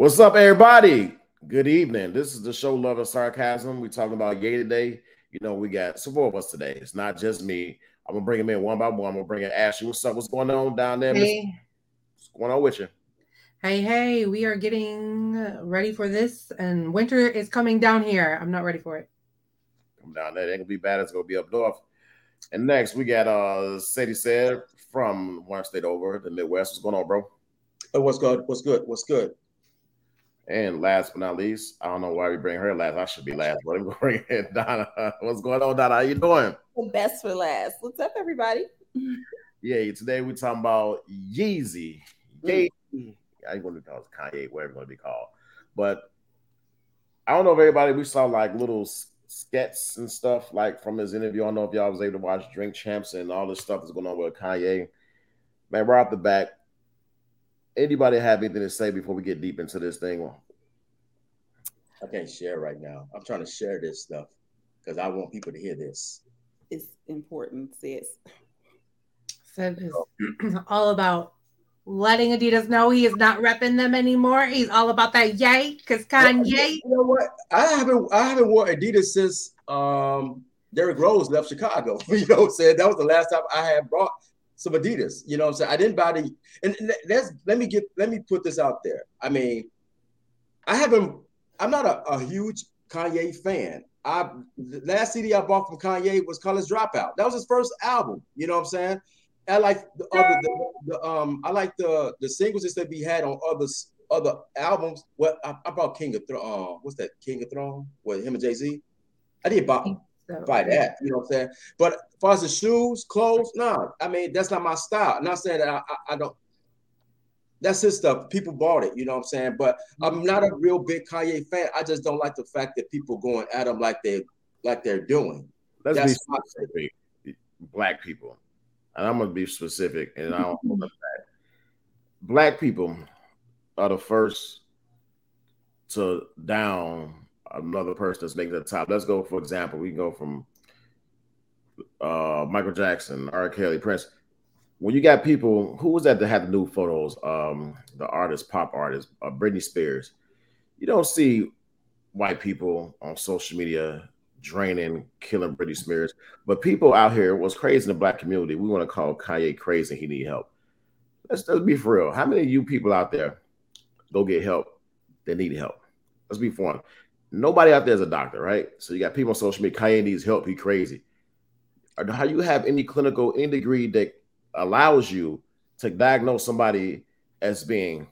What's up, everybody? Good evening. This is the show Love and Sarcasm. We're talking about Ye today. You know, we got some four of us today. It's not just me. I'm gonna bring them in one by one. I'm gonna bring in Ashley. What's up? What's going on down there? Hey. What's going on with you? Hey, hey, we are getting ready for this, and winter is coming down here. I'm not ready for it. Come down there. It ain't gonna be bad. It's gonna be up north. And next, we got uh Sadie said from one state over the Midwest. What's going on, bro? Oh, what's good? What's good? What's good? And last but not least, I don't know why we bring her last. I should be last, but I'm bring in Donna. What's going on, Donna? How you doing? The best for last. What's up, everybody? Yeah, today we're talking about Yeezy. Mm. Yeezy. I ain't gonna call it Kanye, whatever it's gonna be called. But I don't know if everybody we saw like little skets and stuff like from his interview. I don't know if y'all was able to watch Drink Champs and all this stuff that's going on with Kanye. Man, right off the back, anybody have anything to say before we get deep into this thing? I can't share right now. I'm trying to share this stuff because I want people to hear this. It's important, sis. Said is all about letting Adidas know he is not repping them anymore. He's all about that yay because Kanye. You know what? I haven't I haven't worn Adidas since um Derrick Rose left Chicago. you know what I'm saying? That was the last time I had brought some Adidas. You know what I'm saying? I didn't buy the and let's let me get let me put this out there. I mean, I haven't I'm not a, a huge Kanye fan. I the last CD I bought from Kanye was College Dropout. That was his first album. You know what I'm saying? I like the other the, the um I like the the singles that he had on other other albums. Well, I, I bought King of Throne. Uh, what's that? King of Throne with him and Jay Z. I did buy so, buy that. You know what I'm saying? But as far as the shoes, clothes, no. Nah, I mean that's not my style. I'm not saying that I, I, I don't. That's his stuff. People bought it, you know what I'm saying? But I'm mm-hmm. not a real big Kanye fan. I just don't like the fact that people going at him like they like they're doing. Let's That's be specific. Black people and I'm gonna be specific, and I don't know that Black people are the first to down another person that's making the top. Let's go, for example, we can go from uh, Michael Jackson, R. Kelly, Prince. When you got people, who was that that had the new photos? Um, the artist, pop artist, uh, Britney Spears. You don't see white people on social media draining, killing Britney Spears. But people out here, was crazy in the black community, we want to call Kanye crazy. He need help. Let's, let's be for real. How many of you people out there go get help that need help? Let's be for Nobody out there is a doctor, right? So you got people on social media. Kanye needs help. He crazy. How you have any clinical any degree that allows you to diagnose somebody as being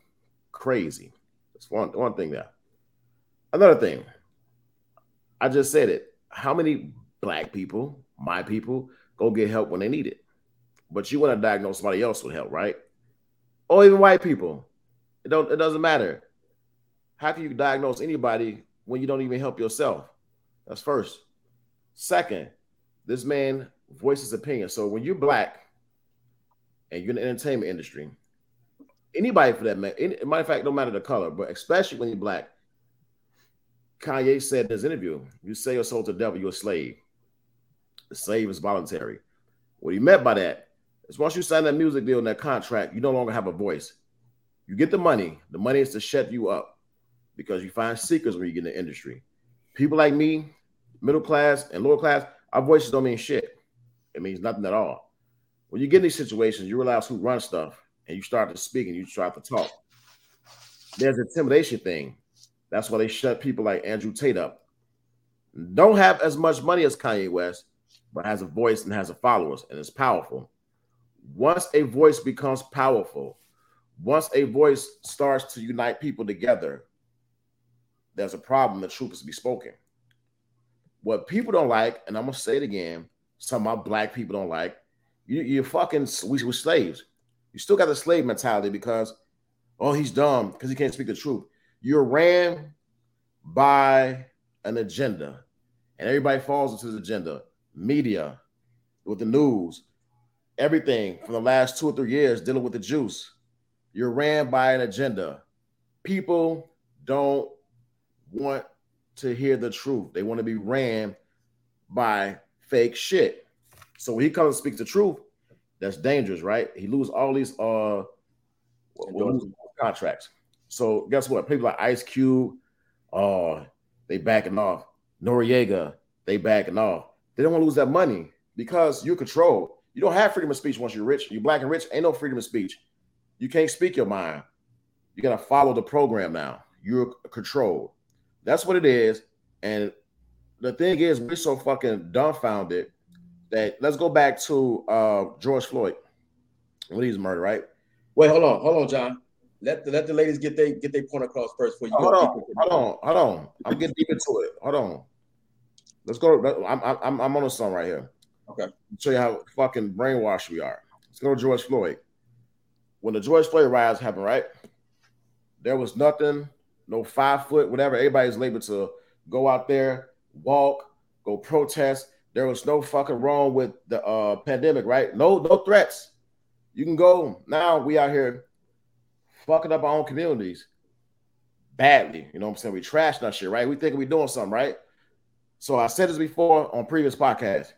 crazy? That's one one thing there. Another thing, I just said it how many black people, my people, go get help when they need it? But you want to diagnose somebody else with help, right? Or even white people. It don't it doesn't matter. How can you diagnose anybody when you don't even help yourself? That's first. Second, this man voices opinion. So when you're black and you're in the entertainment industry, anybody for that matter, matter of fact, no matter the color, but especially when you're black, Kanye said in his interview, you sell your soul to the devil, you're a slave. The slave is voluntary. What he meant by that is once you sign that music deal and that contract, you no longer have a voice. You get the money. The money is to shut you up because you find seekers when you get in the industry. People like me, middle class and lower class, our voices don't mean shit. It means nothing at all. When you get in these situations, you realize who runs stuff and you start to speak and you start to talk. There's an intimidation thing that's why they shut people like Andrew Tate up. Don't have as much money as Kanye West, but has a voice and has a followers and is powerful. Once a voice becomes powerful, once a voice starts to unite people together, there's a problem. The truth is to be spoken. What people don't like, and I'm gonna say it again, some of my black people don't like, you, you're fucking we, we're slaves. You still got the slave mentality because, oh, he's dumb because he can't speak the truth you're ran by an agenda, and everybody falls into the agenda. Media, with the news, everything from the last two or three years dealing with the juice. You're ran by an agenda. People don't want to hear the truth. They want to be ran by fake shit. So when he comes and speaks the truth, that's dangerous, right? He lose all these uh contracts. So guess what? People like Ice Cube, uh, they backing off. Noreaga, they backing off. They don't want to lose that money because you're controlled. You don't have freedom of speech once you're rich. You're black and rich, ain't no freedom of speech. You can't speak your mind. You gotta follow the program now. You're controlled. That's what it is. And the thing is, we're so fucking dumbfounded that let's go back to uh George Floyd when he's murdered, right? Wait, hold on, hold on, John. Let the, let the ladies get they get their point across first before you hold go. on, hold on, hold on. I'm getting deep into it. Hold on. Let's go. I'm I'm I'm on a song right here. Okay. Show you how fucking brainwashed we are. Let's go to George Floyd. When the George Floyd riots happened, right? There was nothing, no five foot, whatever. Everybody's labeled to go out there, walk, go protest. There was no fucking wrong with the uh, pandemic, right? No, no threats. You can go now. We out here fucking up our own communities badly. You know what I'm saying? We trash that shit, right? We think we doing something, right? So I said this before on previous podcasts.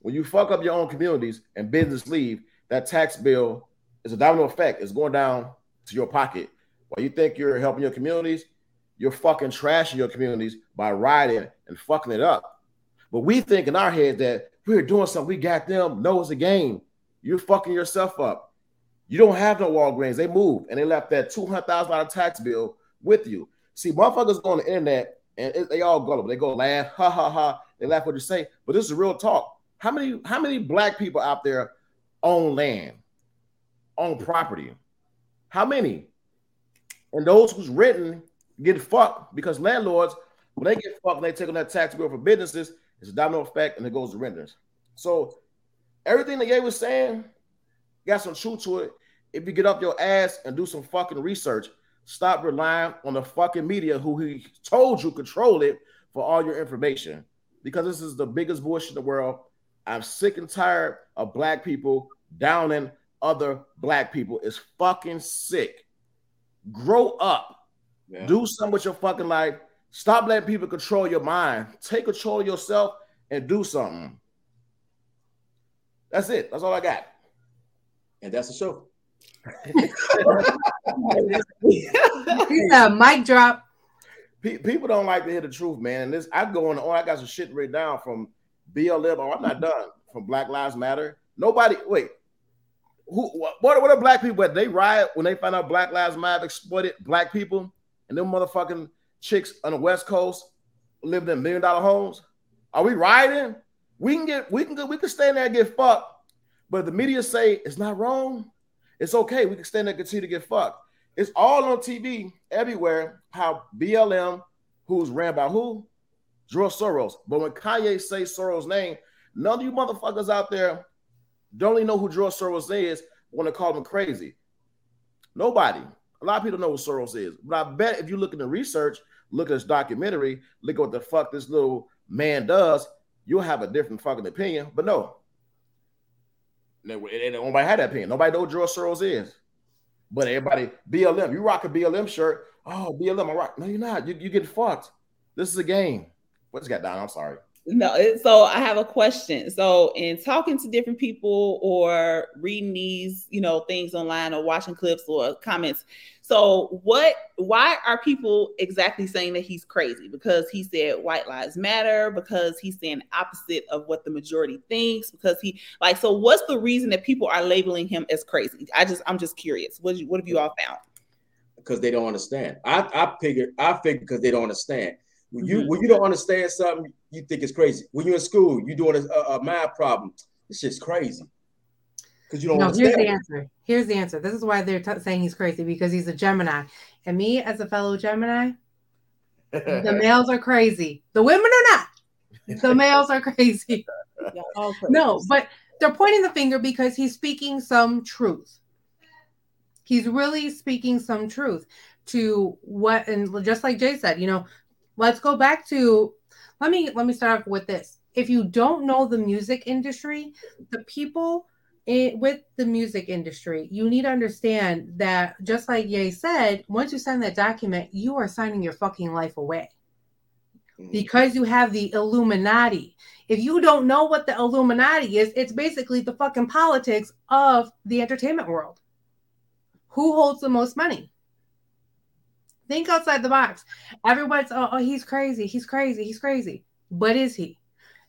When you fuck up your own communities and business leave, that tax bill is a domino effect. It's going down to your pocket. While you think you're helping your communities, you're fucking trashing your communities by riding and fucking it up. But we think in our head that we're doing something, we got them. No, it's a game. You're fucking yourself up. You don't have no Walgreens. They moved and they left that $200,000 tax bill with you. See, motherfuckers go on the internet and it, they all gullible. They go laugh, ha ha ha. They laugh what you say, but this is real talk. How many how many black people out there own land, own property? How many? And those who's renting get fucked because landlords, when they get fucked, they take on that tax bill for businesses. It's a domino effect, and it goes to renters. So everything that Ye was saying got some truth to it. If you get up your ass and do some fucking research, stop relying on the fucking media who he told you control it for all your information. Because this is the biggest bullshit in the world. I'm sick and tired of black people downing other black people. It's fucking sick. Grow up. Yeah. Do something with your fucking life. Stop letting people control your mind. Take control of yourself and do something. That's it. That's all I got. And that's the show. He's a mic drop. Pe- people don't like to hear the truth, man. And this, I go on. Oh, I got some shit written down from BLM. Oh, I'm not done. From Black Lives Matter. Nobody. Wait. Who? What? What are black people? At? They riot when they find out Black Lives Matter exploited black people, and them motherfucking chicks on the West Coast living in million dollar homes. Are we rioting? We can get. We can. We can stand there and get fucked. But the media say it's not wrong. It's okay. We can stand there and continue to get fucked. It's all on TV everywhere. How BLM, who's ran by who? George Soros. But when Kanye say Soros' name, none of you motherfuckers out there don't even know who George Soros is. Want to call him crazy? Nobody. A lot of people know who Soros is. But I bet if you look in the research, look at this documentary, look at what the fuck this little man does, you'll have a different fucking opinion. But no, nobody had that opinion. Nobody know George Soros is. But everybody, BLM, you rock a BLM shirt. Oh, BLM, I rock. No, you're not. You, you get fucked. This is a game. What's got down? I'm sorry. No, so I have a question. So, in talking to different people or reading these, you know, things online or watching clips or comments, so what? Why are people exactly saying that he's crazy? Because he said white lives matter. Because he's saying opposite of what the majority thinks. Because he like. So, what's the reason that people are labeling him as crazy? I just, I'm just curious. What, you- what have you all found? because they don't understand. I I figure I figure because they don't understand. When you Mhm. when you don't understand something, you think it's crazy. When you're in school, you're doing a, a, a math problem. It's just crazy because you don't No, here's understand. the answer. Here's the answer. This is why they're t- saying he's crazy because he's a Gemini. And me, as a fellow Gemini, the males are crazy. The women are not. The males are crazy. Y'all all crazy. No, but they're pointing the finger because he's speaking some truth. He's really speaking some truth to what, and just like Jay said, you know, let's go back to. Let me let me start off with this. If you don't know the music industry, the people in, with the music industry, you need to understand that just like Ye said, once you sign that document, you are signing your fucking life away Mhm. because you have the Illuminati. If you don't know what the Illuminati is, it's basically the fucking politics of the entertainment world. Who holds the most money? Think outside the box. Everybody's oh, oh he's crazy, he's crazy, he's crazy. But is he?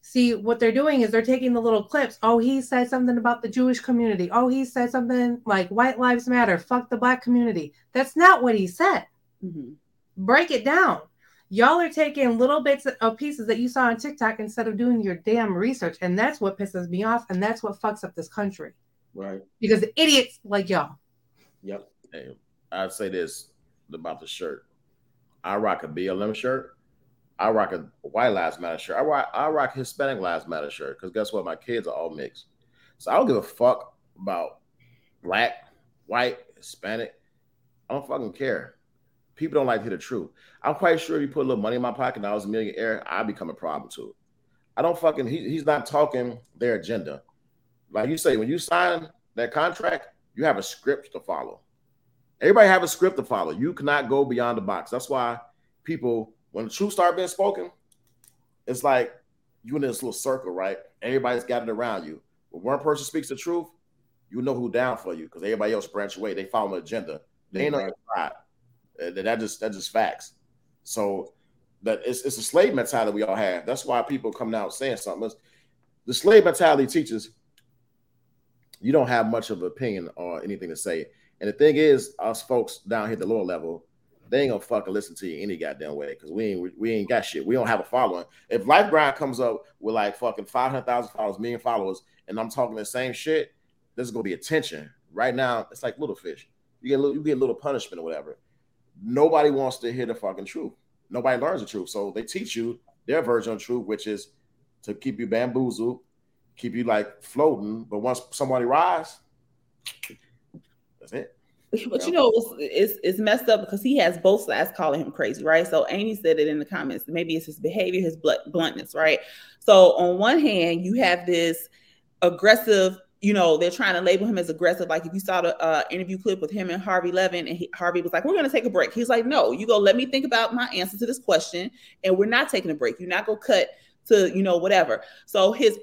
See, what they're doing is they're taking the little clips. Oh, he said something about the Jewish community. Oh, he said something like white lives matter, fuck the black community. That's not what he said. Mm-hmm. Break it down. Y'all are taking little bits of pieces that you saw on TikTok instead of doing your damn research. And that's what pisses me off. And that's what fucks up this country. Right. Because idiots like y'all. Yep. Hey, I'd say this about the shirt. I rock a BLM shirt. I rock a white lives matter shirt. I rock I rock Hispanic lives matter shirt because guess what? My kids are all mixed. So I don't give a fuck about black, white, Hispanic. I don't fucking care. People don't like to hear the truth. I'm quite sure if you put a little money in my pocket and I was a millionaire, I'd become a problem too. I don't fucking he, he's not talking their agenda. Like you say, when you sign that contract, you have a script to follow. Everybody have a script to follow. You cannot go beyond the box. That's why people, when the truth start being spoken, it's like you in this little circle, right? Everybody's gathered around you. When one person speaks the truth, you know who down for you because everybody else branch away. They follow an agenda. They ain't on your side. That just that just facts. So that it's, it's a slave mentality we all have. That's why people coming out saying something. It's, the slave mentality teaches you don't have much of an opinion or anything to say. And the thing is, us folks down here at the lower level, they ain't gonna fucking listen to you any goddamn way because we ain't we ain't got shit. We don't have a following. If Life Grind comes up with like fucking five hundred thousand followers, million followers, and I'm talking the same shit, there's gonna be attention. Right now, it's like little fish. You get a little, you get a little punishment or whatever. Nobody wants to hear the fucking truth. Nobody learns the truth, so they teach you their version of truth, which is to keep you bamboozled, keep you like floating. But once somebody rise, that's it. But you know, it's, it's, it's messed up because he has both sides calling him crazy, right? So Amy said it in the comments. Maybe it's his behavior, his bluntness, right? So on one hand, you have this aggressive. You know, they're trying to label him as aggressive. Like if you saw the uh, interview clip with him and Harvey Levin, and he, Harvey was like, "We're going to take a break." He's like, "No, you go. Let me think about my answer to this question, and we're not taking a break. You're not going to cut to you know whatever." So his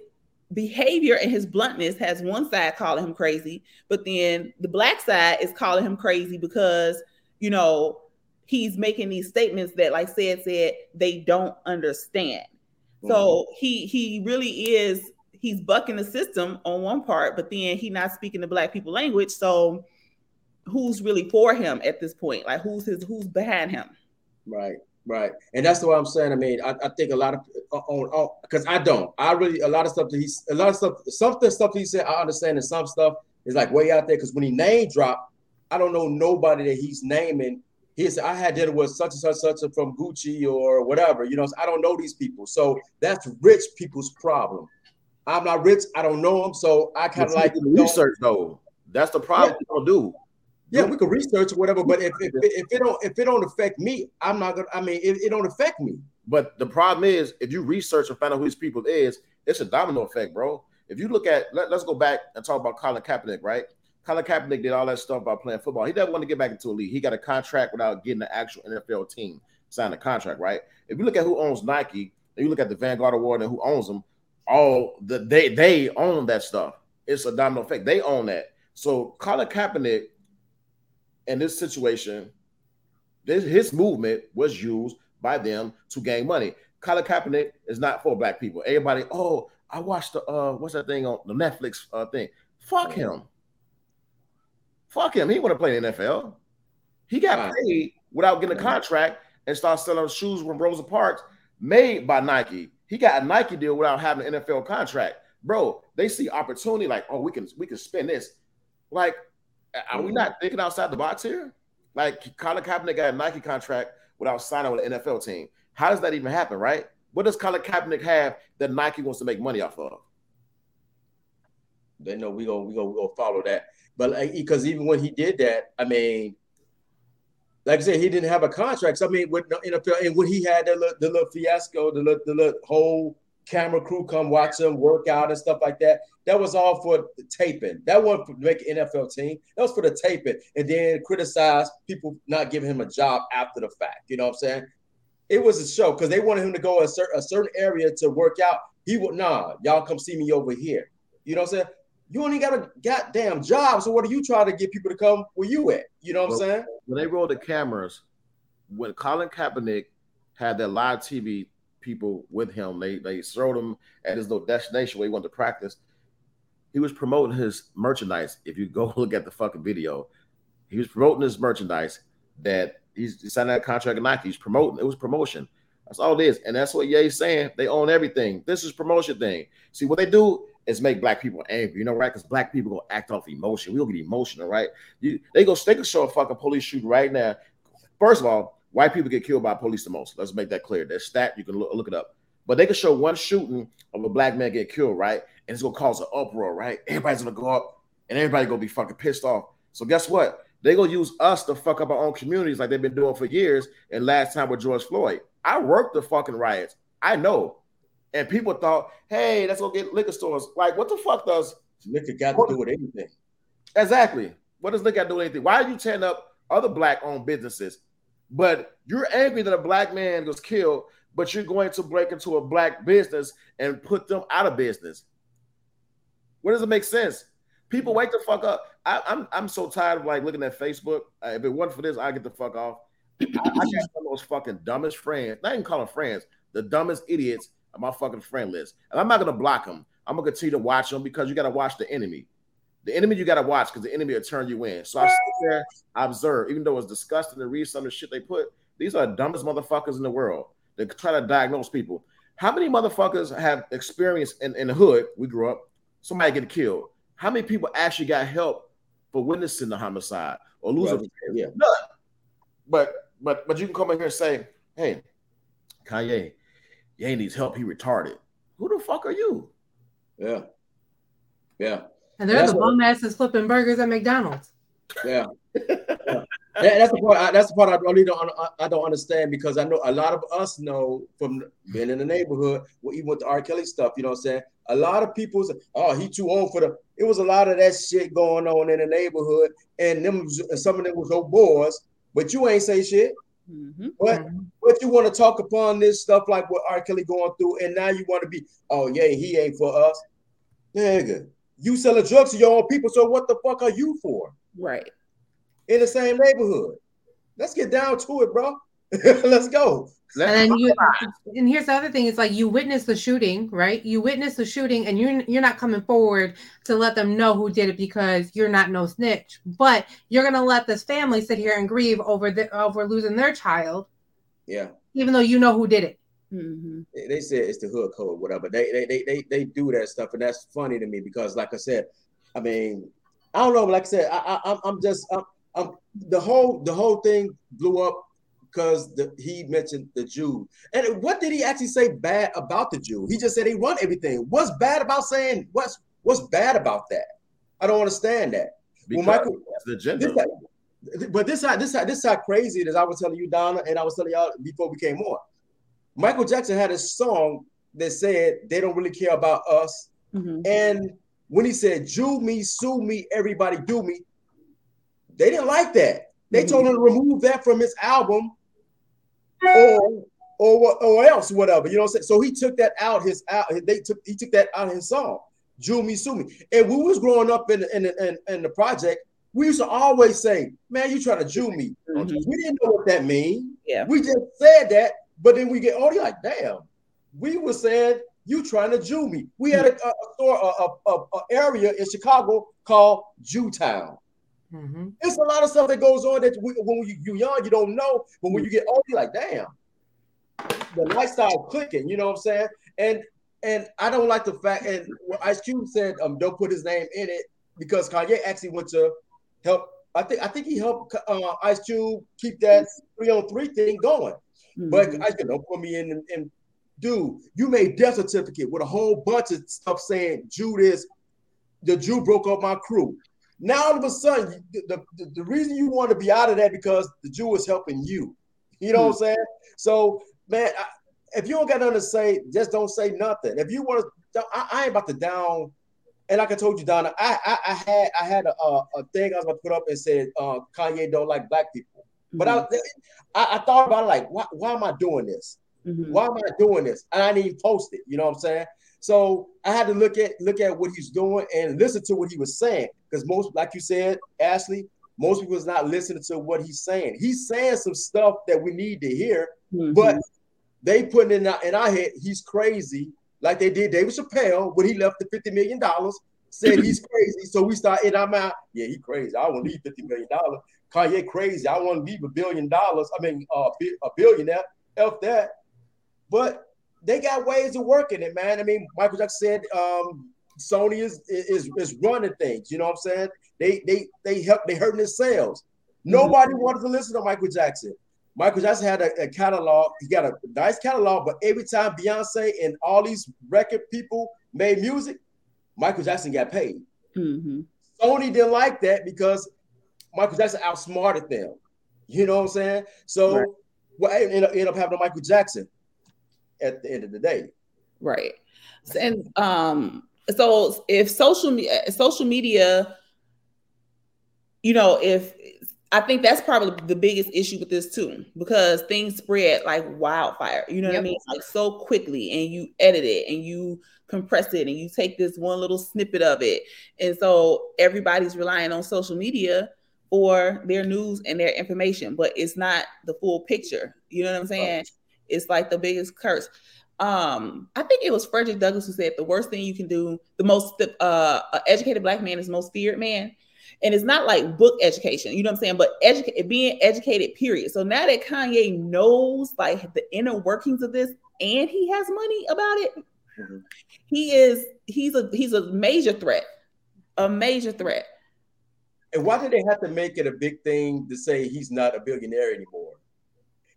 behavior and his bluntness has one side calling him crazy, but then the black side is calling him crazy because, you know, he's making these statements that, like said, said they don't understand. Mm-hmm. So he he really is he's bucking the system on one part, but then he not speaking the black people language. So who's really for him at this point? Like who's his who's behind him? Right. Right, and that's what I'm saying. I mean, I, I think a lot of uh, on because I don't. I really a lot of stuff that he's a lot of stuff. Something stuff he said I understand, and some stuff is like way out there. Because when he name drop, I don't know nobody that he's naming. He said I had dinner with such and such such from Gucci or whatever. You know, I don't know these people. So that's rich people's problem. I'm not rich. I don't know them. So I kind of like research though. That's the problem. Yeah. People do yeah, we could research or whatever, but if, if, if it don't if it don't affect me, I'm not gonna. I mean, it, it don't affect me. But the problem is, if you research and find out who these people is, it's a domino effect, bro. If you look at, let, us go back and talk about Colin Kaepernick, right? Colin Kaepernick did all that stuff about playing football. He doesn't want to get back into a league. He got a contract without getting an actual NFL team sign a contract, right? If you look at who owns Nike, and you look at the Vanguard Award and who owns them, all the they they own that stuff. It's a domino effect. They own that. So Colin Kaepernick in this situation, this, his movement was used by them to gain money. Colin Kaepernick is not for black people. Everybody, oh, I watched the uh, what's that thing on the Netflix uh, thing? Fuck him. Fuck him. He want to play in the NFL. He got paid without getting a contract and start selling shoes from Rosa Parks made by Nike. He got a Nike deal without having an NFL contract. Bro, they see opportunity like, oh, we can we can spend this. Like Uh, are we mm-hmm. not thinking outside the box here? Like Colin Kaepernick got a Nike contract without signing with an NFL team. How does that even happen, right? What does Colin Kaepernick have that Nike wants to make money off of? They know we gonna we gonna we gonna follow that. But like, because even when he did that, I mean, like I said, he didn't have a contract. So, I mean, with the NFL, and when he had the little, the little fiasco, the little, the little whole camera crew come watch him work out and stuff like that. That was all for the taping. That wasn't for make an NFL team. That was for the taping, and then criticize people not giving him a job after the fact. You know what I'm saying? It was a show because they wanted him to go a certain a certain area to work out. He would nah, y'all come see me over here. You know what I'm saying? You only got a goddamn job. So what are you trying to get people to come where you at? You know what well, I'm saying? When they roll the cameras when Colin Kaepernick had that live TV people with him, they they showed him at his little destination where he went to practice. He was promoting his merchandise. If you go look at the fucking video, he was promoting his merchandise that he's he signed that contract with Nike. He's promoting. It was promotion. That's all it is, and that's what Ye's saying. They own everything. This is promotion thing. See what they do is make black people angry. You know, right? Because black people gonna act off emotion. We don't get emotional, right? You, they go they can show a fucking police shoot right now. First of all, white people get killed by police the most. Let's make that clear. That stat you can look, look it up. But they can show one shooting of a black man get killed, right? And it's gonna cause an uproar, right? Everybody's gonna go up and everybody gonna be fucking pissed off. So guess what? They gonna use us to fuck up our own communities like they've been doing for years. And last time with George Floyd, I worked the fucking riots. I know. And people thought, hey, let's go get liquor stores. Like, what the fuck does liquor got to do with anything? Exactly. What does liquor got to do with anything? Why are you tearing up other black-owned businesses? But you're angry that a black man was killed, but you're going to break into a black business and put them out of business. What does it make sense? People wake the fuck up. I, am I'm, I'm so tired of like looking at Facebook. Uh, if it wasn't for this, I get the fuck off. I, I got some of those fucking dumbest friends. Not even call them friends. The dumbest idiots on my fucking friend list, and I'm not gonna block them. I'm gonna continue to watch them because you gotta watch the enemy. The enemy you gotta watch because the enemy will turn you in. So I sit there, I observe, even though it's disgusting to read some of the shit they put. These are the dumbest motherfuckers in the world. They try to diagnose people. How many motherfuckers have experience in, in the hood? We grew up, somebody get killed. How many people actually got help for witnessing the homicide or losing? Right. Yeah. None. But but but you can come in here and say, hey, Kanye, Ye needs help. He retarded. Who the fuck are you? Yeah. Yeah. And they're the bum asses flipping burgers at McDonald's. Yeah. yeah. That's the part. I, that's the part I really don't. I don't understand because I know a lot of us know from being in the neighborhood, well, even with the R. Kelly stuff. You know what I'm saying? A lot of people say, "Oh, he too old for the." It was a lot of that shit going on in the neighborhood, and them some of them was old boys. But you ain't say shit. Mm-hmm. But mm-hmm. but you want to talk upon this stuff like what R. Kelly going through, and now you want to be, oh yeah, he ain't for us. Nigga, you selling drugs to your own people, so what the fuck are you for? Right. In the same neighborhood. Let's get down to it, bro. Let's go. And then you and here's the other thing: it's like you witness the shooting, right? You witness the shooting, and you're you're not coming forward to let them know who did it because you're not no snitch. But you're gonna let this family sit here and grieve over the over losing their child. Yeah. Even though you know who did it. Mm-hmm. They, they say it's the hood code, whatever. They, they they they they do that stuff, and that's funny to me because, like I said, I mean, I don't know. Like I said, I, I I'm just I'm, I'm the whole the whole thing blew up because he mentioned the Jew. And what did he actually say bad about the Jew? He just said he run everything. What's bad about saying what's what's bad about that? I don't understand that. Because well, Michael, the gender. This, but this how this how this how crazy it is. I was telling you, Donna, and I was telling y'all before we came on. Michael Jackson had a song that said they don't really care about us. Mm-hmm. And when he said Jew me, sue me, everybody do me, they didn't like that. They mm-hmm. told him to remove that from his album or or or else whatever. You know what I'm saying? So he took that out his out. They took he took that out of his song, Jew Me Sue Me. And we was growing up in in, in, in the project, we used to always say, "Man, you trying to Jew me?" Mm-hmm. We didn't know what that mean. Yeah, we just said that, but then we get oh, like, damn, we were saying you trying to Jew me. We had a, a store, a, a, a, area in Chicago called Jewtown. Mm-hmm. It's a lot of stuff that goes on that we, when you, you young, you don't know. But when you get older, you're like, damn, the lifestyle clicking. You know what I'm saying? And and I don't like the fact. And Ice Cube said, um, don't put his name in it because Kanye actually went to help. I think I think he helped uh, Ice Cube keep that three on three thing going. Mm-hmm. But I said, don't put me in. And, and dude, you made death certificate with a whole bunch of stuff saying Judas, the Jew broke up my crew. Now all of a sudden, the, the, the, reason you want to be out of that because the Jew is helping you. You know hmm. what I'm hmm. saying? So, man, I, if you don't got nothing to say, just don't say nothing. If you want to, I, I, ain't about to down. And like I told you, Donna, I I, I had I had a, a, thing I was about to put up and said uh, Kanye don't like black people. Mm-hmm. But I, hmm. I, I thought about it like, why, why am I doing this? Mm-hmm. Why am I doing this? And I didn't even post it. You know what I'm saying? So I had to look at look at what he's doing and listen to what he was saying because most, like you said, Ashley, most people is not listening to what he's saying. He's saying some stuff that we need to hear, Mhm. but they putting in our, in our head he's crazy, like they did David Chappelle when he left the fifty million dollars. Said he's crazy, so we start in our mind. Yeah, he crazy. I want to leave fifty million dollars. Kanye crazy. I want to leave a billion dollars. I mean, uh, a billionaire. F that. But they got ways of working it, man. I mean, Michael Jackson said um, Sony is is is running things. You know what I'm saying? They they they help they hurting their sales. Nobody wanted to listen to Michael Jackson. Michael Jackson had a, a catalog. He got a nice catalog, but every time Beyonce and all these record people made music, Michael Jackson got paid. Mhm. Sony didn't like that because Michael Jackson outsmarted them. You know what I'm saying? So Right. what ended up, ended up happening to Michael Jackson at the end of the day. Right. And um, so if social media, social media, you know, if I think that's probably the biggest issue with this too, because things spread like wildfire. You know what I mean? Like so quickly, and you edit it and you compress it and you take this one little snippet of it. And so everybody's relying on social media for their news and their information, but it's not the full picture. You know what I'm saying? It's like the biggest curse. Um, I think it was Frederick Douglass who said the worst thing you can do, the most uh educated black man is the most feared man. And it's not like book education, you know what I'm saying? But educate being educated, period. So now that Kanye knows like the inner workings of this and he has money about it, Mhm. he is he's a he's a major threat. A major threat. And why did they have to make it a big thing to say he's not a billionaire anymore?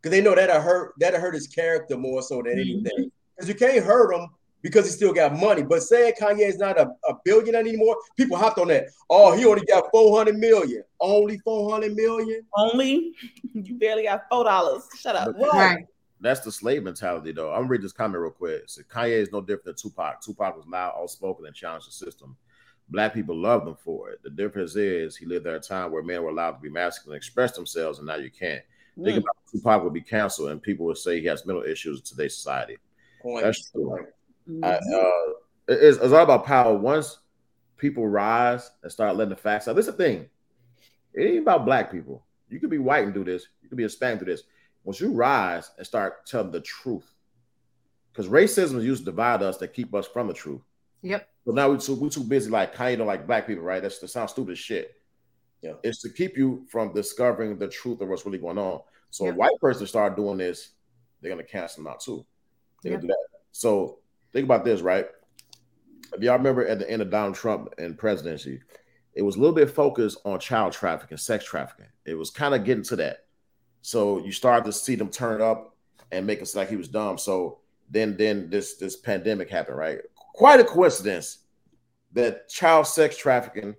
Because they know that'll hurt that'll hurt his character more so than Mhm. anything. Because you can't hurt him because he still got money. But saying Kanye is not a, a billionaire anymore, people hopped on that. Oh, he only got 400 million. Only 400 million? Only you barely got four dollars. Shut up. But- Right. That's the slave mentality, though. I'm gonna read this comment real quick. So Kanye is no different than Tupac. Tupac was loud, outspoken, and challenged the system. Black people loved him for it. The difference is he lived at a time where men were allowed to be masculine and express themselves, and now you can't. Think Mm. about Tupac would be canceled, and people would say he has mental issues in today's society. Point. That's true. Mhm. I, uh, it's, it's all about power. Once people rise and start letting the facts out, this is the thing. It ain't about black people. You could be white and do this. You could be Hispanic and do this. Once you rise and start telling the truth, because racism is used to divide us to keep us from the truth. Yep. So now we're too we're too busy like Kanye don't like black people, right? That's that sounds stupid shit. Yeah. It's to keep you from discovering the truth of what's really going on. So a white person start doing this, they're gonna cancel them out too. They're gonna do that. So think about this, right? If y'all remember at the end of Donald Trump and presidency, it was a little bit focused on child trafficking, sex trafficking. It was kind of getting to that. So you start to see them turn up and make us like he was dumb. So then then this this pandemic happened, right? Quite a coincidence that child sex trafficking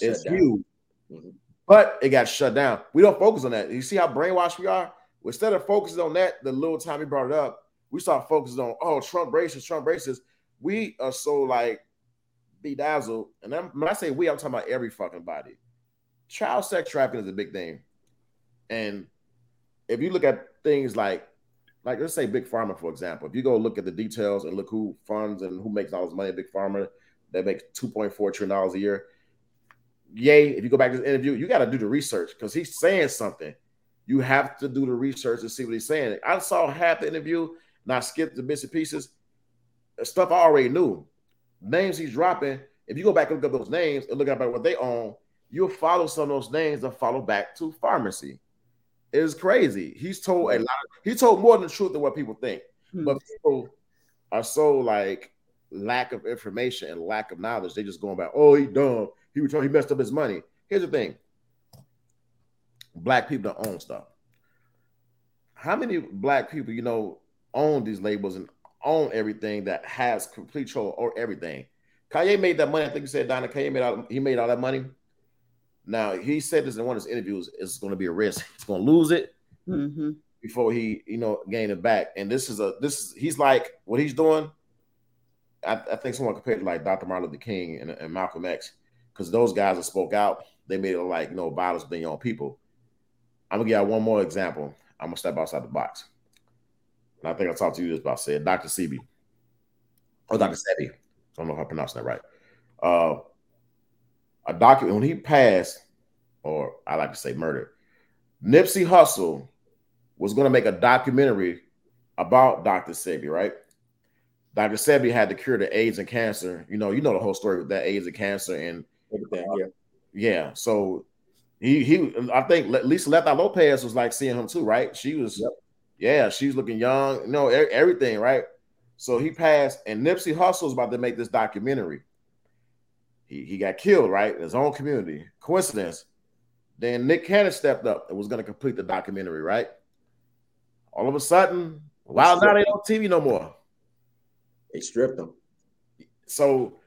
is huge, Mhm. but it got shut down. We don't focus on that. You see how brainwashed we are? Instead of focusing on that, the little time he brought it up, we start focusing on oh Trump racist, Trump racist. We are so like bedazzled, and then when I say we, I'm talking about every fucking body. Child sex trafficking is a big thing, and if you look at things like like let's say Big Pharma, for example, if you go look at the details and look who funds and who makes all this money Big Pharma, they make two point four trillion dollars a year. Yay! If you go back to this interview, you got to do the research because he's saying something. You have to do the research and see what he's saying. I saw half the interview, and I skipped the bits and pieces. Stuff I already knew. Names he's dropping. If you go back and look at those names and look at what they own, you'll follow some of those names and follow back to pharmacy. It is crazy. He's told a lot. he told more than the truth than what people think. Mhm. But people are so like lack of information and lack of knowledge. They just going about, Oh, he dumb. He was he messed up his money. Here's the thing: black people don't own stuff. How many black people you know own these labels and own everything that has complete control or everything? Kanye made that money. I think you said Donna Kanye made all he made all that money. Now he said this in one of his interviews. It's going to be a risk. He's going to lose it Mhm. before he you know gain it back. And this is a this is he's like what he's doing. I, I think someone compared to like Dr. Martin Luther King and, and Malcolm X because those guys that spoke out, they made it like you know violence being on people. I'm gonna give you one more example. I'm gonna step outside the box. And I think I talked to you just about said Dr. Sebi or Dr. Sebi. I don't know if I pronounced that right. Uh, a document when he passed, or I like to say murdered. Nipsey Hussle was going to make a documentary about Dr. Sebi, right? Dr. Sebi had to cure the AIDS and cancer. You know, you know the whole story with that AIDS and cancer and Everything, uh, yeah. yeah. So he he I think Lisa Left Eye Lopez was like seeing him too, right? She was Yep. yeah, she was looking young, you know, e- everything, right? So he passed, and Nipsey Hussle was about to make this documentary. He, he got killed, right? In his own community. Coincidence. Then Nick Cannon stepped up and was going to complete the documentary, right? All of a sudden, wow, now they on TV no more. They stripped them. So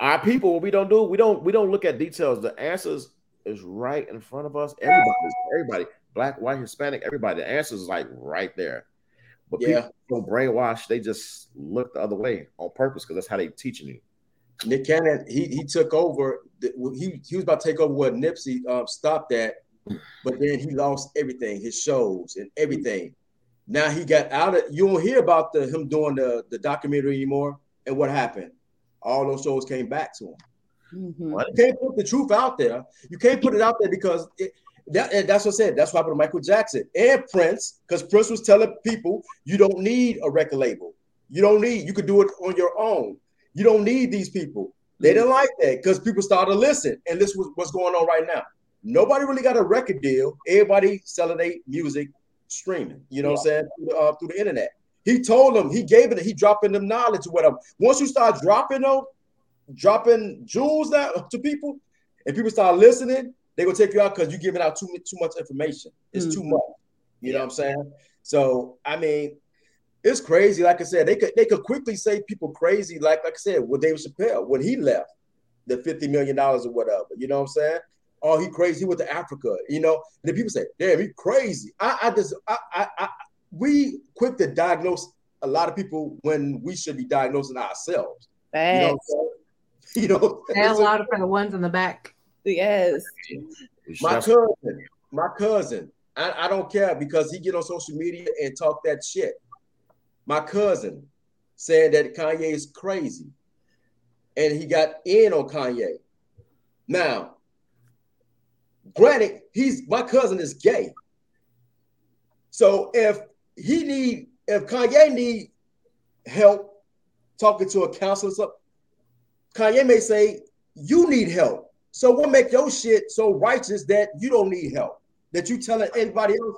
our people, what we don't do, we don't we don't look at details. The answers is right in front of us. Everybody, everybody, black, white, Hispanic, everybody. The answers is like right there. But Yeah. people don't brainwash. They just look the other way on purpose because that's how they teaching you. Nick Cannon, he he took over. the- He he was about to take over what Nipsey um, stopped at, but then he lost everything, his shows and everything. Now he got out of. You don't hear about the him doing the the documentary anymore. And what happened? All those shows came back to him. Mhm. You can't put the truth out there. You can't put it out there because it, that, that's what I said. That's what happened to Michael Jackson and Prince, because Prince was telling people you don't need a record label. You don't need. You could do it on your own. You don't need these people. They didn't like that because people started to listen, and this was what's going on right now. Nobody really got a record deal. Everybody selling their music streaming. You know what I'm saying through the, uh, through the internet. He told them. He gave it. He dropping them knowledge or whatever. Once you start dropping them, dropping jewels now to people, and people start listening, they gonna take you out because you're giving out too too much information. It's too much. You know what I'm saying? So I mean, it's crazy. Like I said, they could they could quickly say people crazy. Like like I said, with David Chappelle when he left the fifty million dollars or whatever. You know what I'm saying? Oh, he crazy. He went to Africa. You know, and then people say, "Damn, he crazy." I, I just I, I I we quick to diagnose a lot of people when we should be diagnosing ourselves. You know, what I'm saying? you know, And a lot of for the ones in the back. Yes. my cousin, my cousin. I, I don't care because he get on social media and talk that shit. My cousin said that Kanye is crazy, and he got in on Kanye. Now, granted, he's my cousin is gay. So if he need, if Kanye need help talking to a counselor, or something, Kanye may say, "You need help." So what make your shit so righteous that you don't need help? That you telling anybody else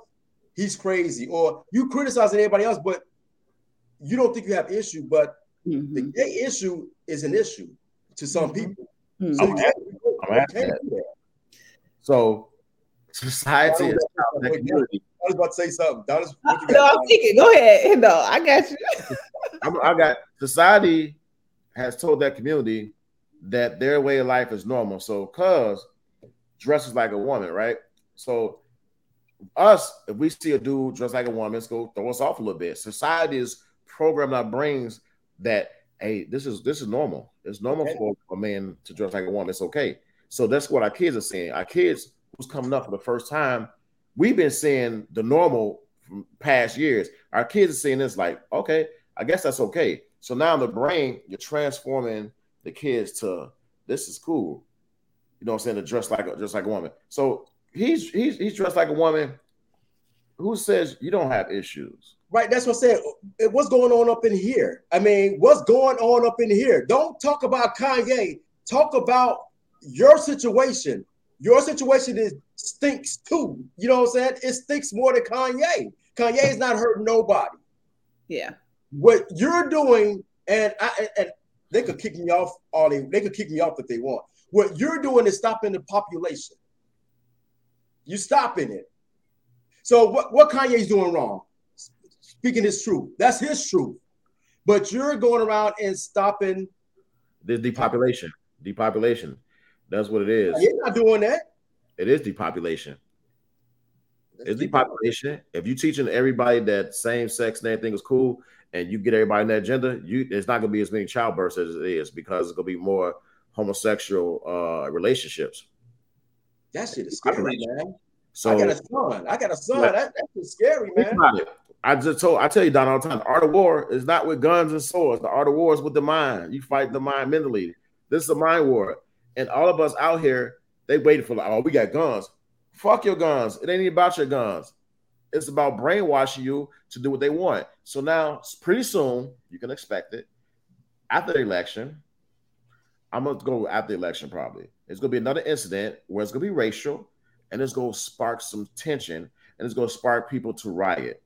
he's crazy, or you criticizing anybody else, but you don't think you have issue, but the Mhm. gay issue is an issue to some Mhm. people. Mhm. So you I'm can't, I'm you that. So society is Don that community. was about to say something. Don, what you No. I'm Don? thinking. Go ahead. No, I got you. I'm, I got society has told that community that their way of life is normal. So, cuz dresses like a woman, right? So, us, if we see a dude dressed like a woman, it's going to throw us off a little bit. Society is programming our brains that hey, this is this is normal. It's normal Okay. for a man to dress like a woman. It's okay. So that's what our kids are seeing. Our kids who's coming up for the first time, we've been seeing the normal from past years. Our kids are seeing this like, okay, I guess that's okay. So now in the brain, you're transforming the kids to this is cool. You know what I'm saying? To dress like a dress like a woman. So he's he's he's dressed like a woman. Who says you don't have issues? Right, that's what I'm saying. Uh, What's going on up in here? I mean, what's going on up in here? Don't talk about Kanye. Talk about your situation. Your situation is stinks too. You know what I'm saying? It stinks more than Kanye. Kanye is not hurting nobody. Yeah. What you're doing, and I and- and they could kick me off all they they could kick me off if they want. What you're doing is stopping the population. You're stopping it. So what, what Kanye's doing wrong? Speaking his truth. That's his truth. But you're going around and stopping. This depopulation. Depopulation. That's what it is. He's not doing that. It is depopulation. It's depopulation. If you teaching everybody that same sex and everything is cool, and you get everybody in that gender, you it's not gonna be as many childbirths as it is because it's gonna be more homosexual uh relationships. That shit is scary, man. So I got a son. I got a son. That, that's scary, think man. about it. I just told I tell you Don all the time, the art of war is not with guns and swords. The art of war is with the mind. You fight the mind mentally. This is a mind war. And all of us out here, they waited for like, oh, we got guns. Fuck your guns. It ain't about your guns. It's about brainwashing you to do what they want. So now, pretty soon, you can expect it. After the election, I'm gonna go after the election probably. It's gonna be another incident where it's gonna be racial, and it's gonna spark some tension, and it's gonna spark people to riot.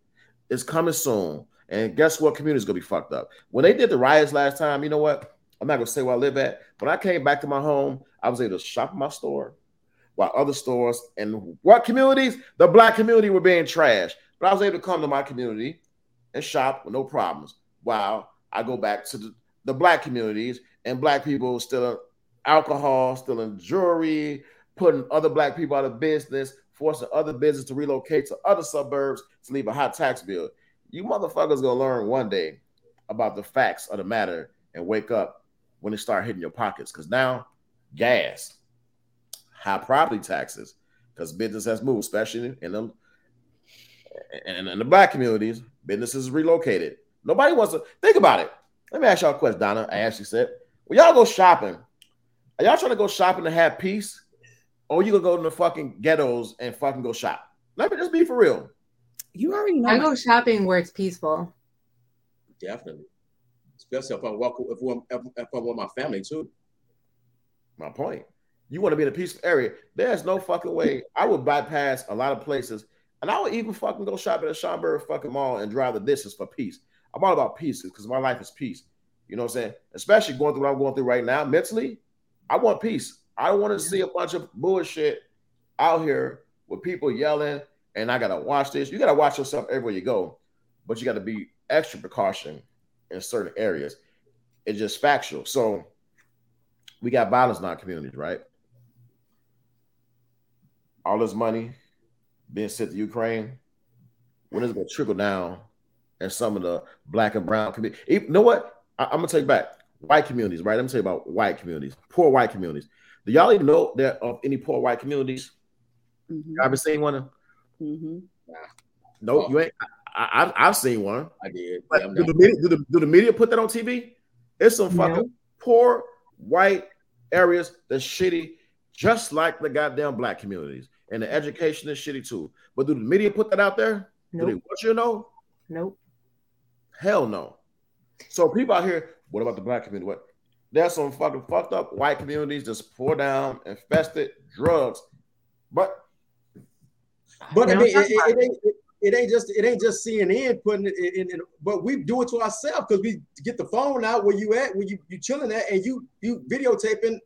It's coming soon. And guess what? Community is gonna be fucked up. When they did the riots last time, you know what? I'm not gonna say where I live at. When I came back to my home, I was able to shop in my store, while other stores and what communities? The black community were being trashed. But I was able to come to my community and shop with no problems. While I go back to the, the black communities and black people still alcohol, still in jewelry, putting other black people out of business, forcing other business to relocate to other suburbs to leave a high tax bill. You motherfuckers gonna learn one day about the facts of the matter and wake up when it start hitting your pockets. Because now, gas, high property taxes, because business has moved, especially in the and in the black communities, businesses relocated. Nobody wants to think about it. Let me ask y'all a question, Donna. I actually said, when y'all go shopping, are y'all trying to go shopping to have peace? Or you gonna go to the fucking ghettos and fucking go shop? Let me just be for real. You already know. I go shopping where it's peaceful. Definitely. Especially if I walk if, if, if I'm with my family too. My point. You want to be in a peaceful area. There's no fucking way. I would bypass a lot of places, and I would even fucking go shop at a Schaumburg fucking mall and drive the distance for peace. I'm all about peace because my life is peace. You know what I'm saying? Especially going through what I'm going through right now mentally. I want peace. I don't want to see a bunch of bullshit out here with people yelling, and I gotta watch this. You gotta watch yourself everywhere you go, but you got to be extra precaution in certain areas. It's just factual. So we got violence in our communities, right? all this money being sent to Ukraine, when is it going to trickle down in some of the black and brown communities? You know what? I, am going to take back white communities, right? I'm to tell you about white communities, poor white communities. Do y'all even know that of any poor white communities? Mm-hmm. You ever seen one? Mm-hmm. No, oh. you ain't. I, I, have seen one. I did. Yeah, do, the media, do, the, do the media put that on TV? It's some fucking no. poor white areas that's shitty, just like the goddamn black communities and the education is shitty too. But do the media put that out there? Nope. Do they want you to know? Nope. Hell no. So people out here, what about the black community? What? There's some fucking fucked up white communities just pour down infested drugs. But but I mean, it, it, it, ain't it ain't just it ain't just CNN putting it in, in but we do it to ourselves because we get the phone out where you at, where you you chilling at, and you you videotaping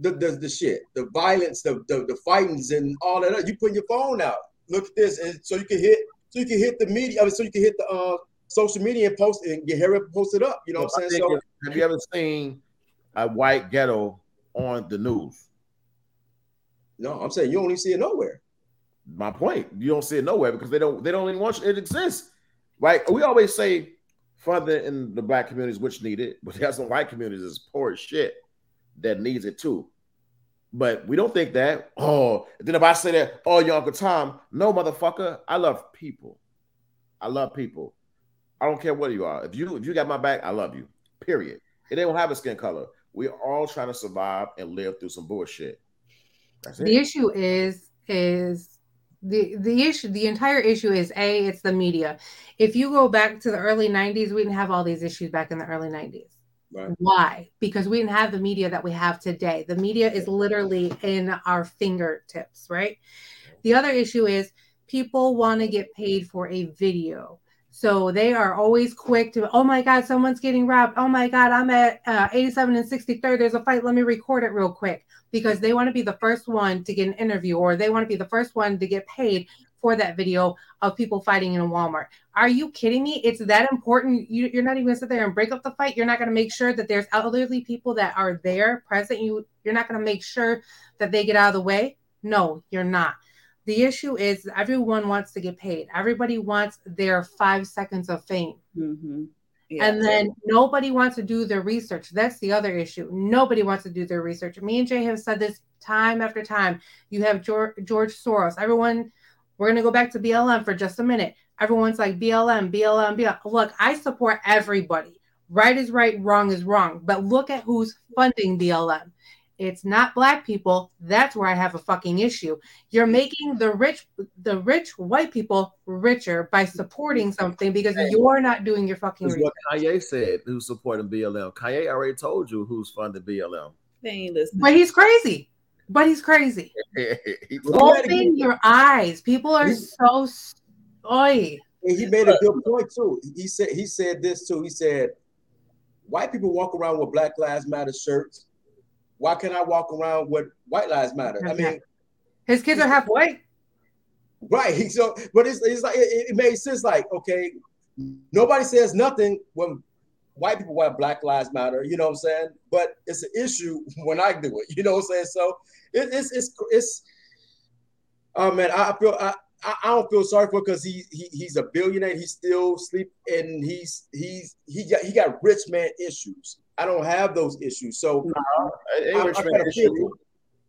the, the, the shit, the violence, the, the the fightings and all that. You put your phone out. Look at this, and so you can hit, so you can hit the media. I mean, so you can hit the uh, social media and post and get here and post up. You know what I'm saying? So, have you ever seen a white ghetto on the news? No, I'm saying you only see it nowhere. My point, you don't see it nowhere because they don't they don't even want it exists. Right? We always say further in the black communities which need it, but there's some white communities that's poor as shit that needs it too. But we don't think that. Oh, then if I say that, oh, your Uncle Tom, no, motherfucker. I love people. I love people. I don't care what you are. If you if you got my back, I love you. Period. It don't have a skin color. We're all trying to survive and live through some bullshit. That's the it. issue is is the the issue the entire issue is a it's the media. If you go back to the early 90s, we didn't have all these issues back in the early 90s. Right. Why? Because we didn't have the media that we have today. The media is literally in our fingertips, right? The other issue is people want to get paid for a video. So they are always quick to, oh my God, someone's getting robbed. Oh my God, I'm at uh, 87 and 63rd. There's a fight. Let me record it real quick because they want to be the first one to get an interview or they want to be the first one to get paid for that video of people fighting in a Walmart. Are you kidding me? It's that important. You, are not even gonna sit there and break up the fight. You're not gonna make sure that there's elderly people that are there present. You you're not gonna make sure that they get out of the way. No, you're not. The issue is everyone wants to get paid. Everybody wants their five seconds of fame. Mm-hmm. Yeah. And then nobody wants to do their research. That's the other issue. Nobody wants to do their research. Me and Jay have said this time after time. You have George, George Soros. Everyone we're going to go back to BLM for just a minute. Everyone's like BLM, BLM, BLM. Look, I support everybody. Right is right, wrong is wrong. But look at who's funding BLM. It's not black people. That's where I have a fucking issue. You're mm. making the rich, the rich white people richer by supporting something because you're not doing your fucking. Research. what Kanye said, who's supporting BLM. Kanye already told you who's funding BLM. They ain't listening. But he's crazy. But he's crazy. He- Well, he had a Open your eyes. People are so. s- Oy. And he made a good point too. He said he said this too. He said, "White people walk around with Black Lives Matter shirts. Why can't I walk around with White Lives Matter?" I mean, His kids are half white. right? So, but it's, it's like it, it made sense. Like, okay, nobody says nothing when white people wear Black Lives Matter. You know what I'm saying? But it's an issue when I do it. You know what I'm saying? So it, it's it's it's. Oh man, I feel I. I don't feel sorry for because he, he he's a billionaire. He still sleep and he's he's he got he got rich man issues. I don't have those issues. So ain't rich man issue.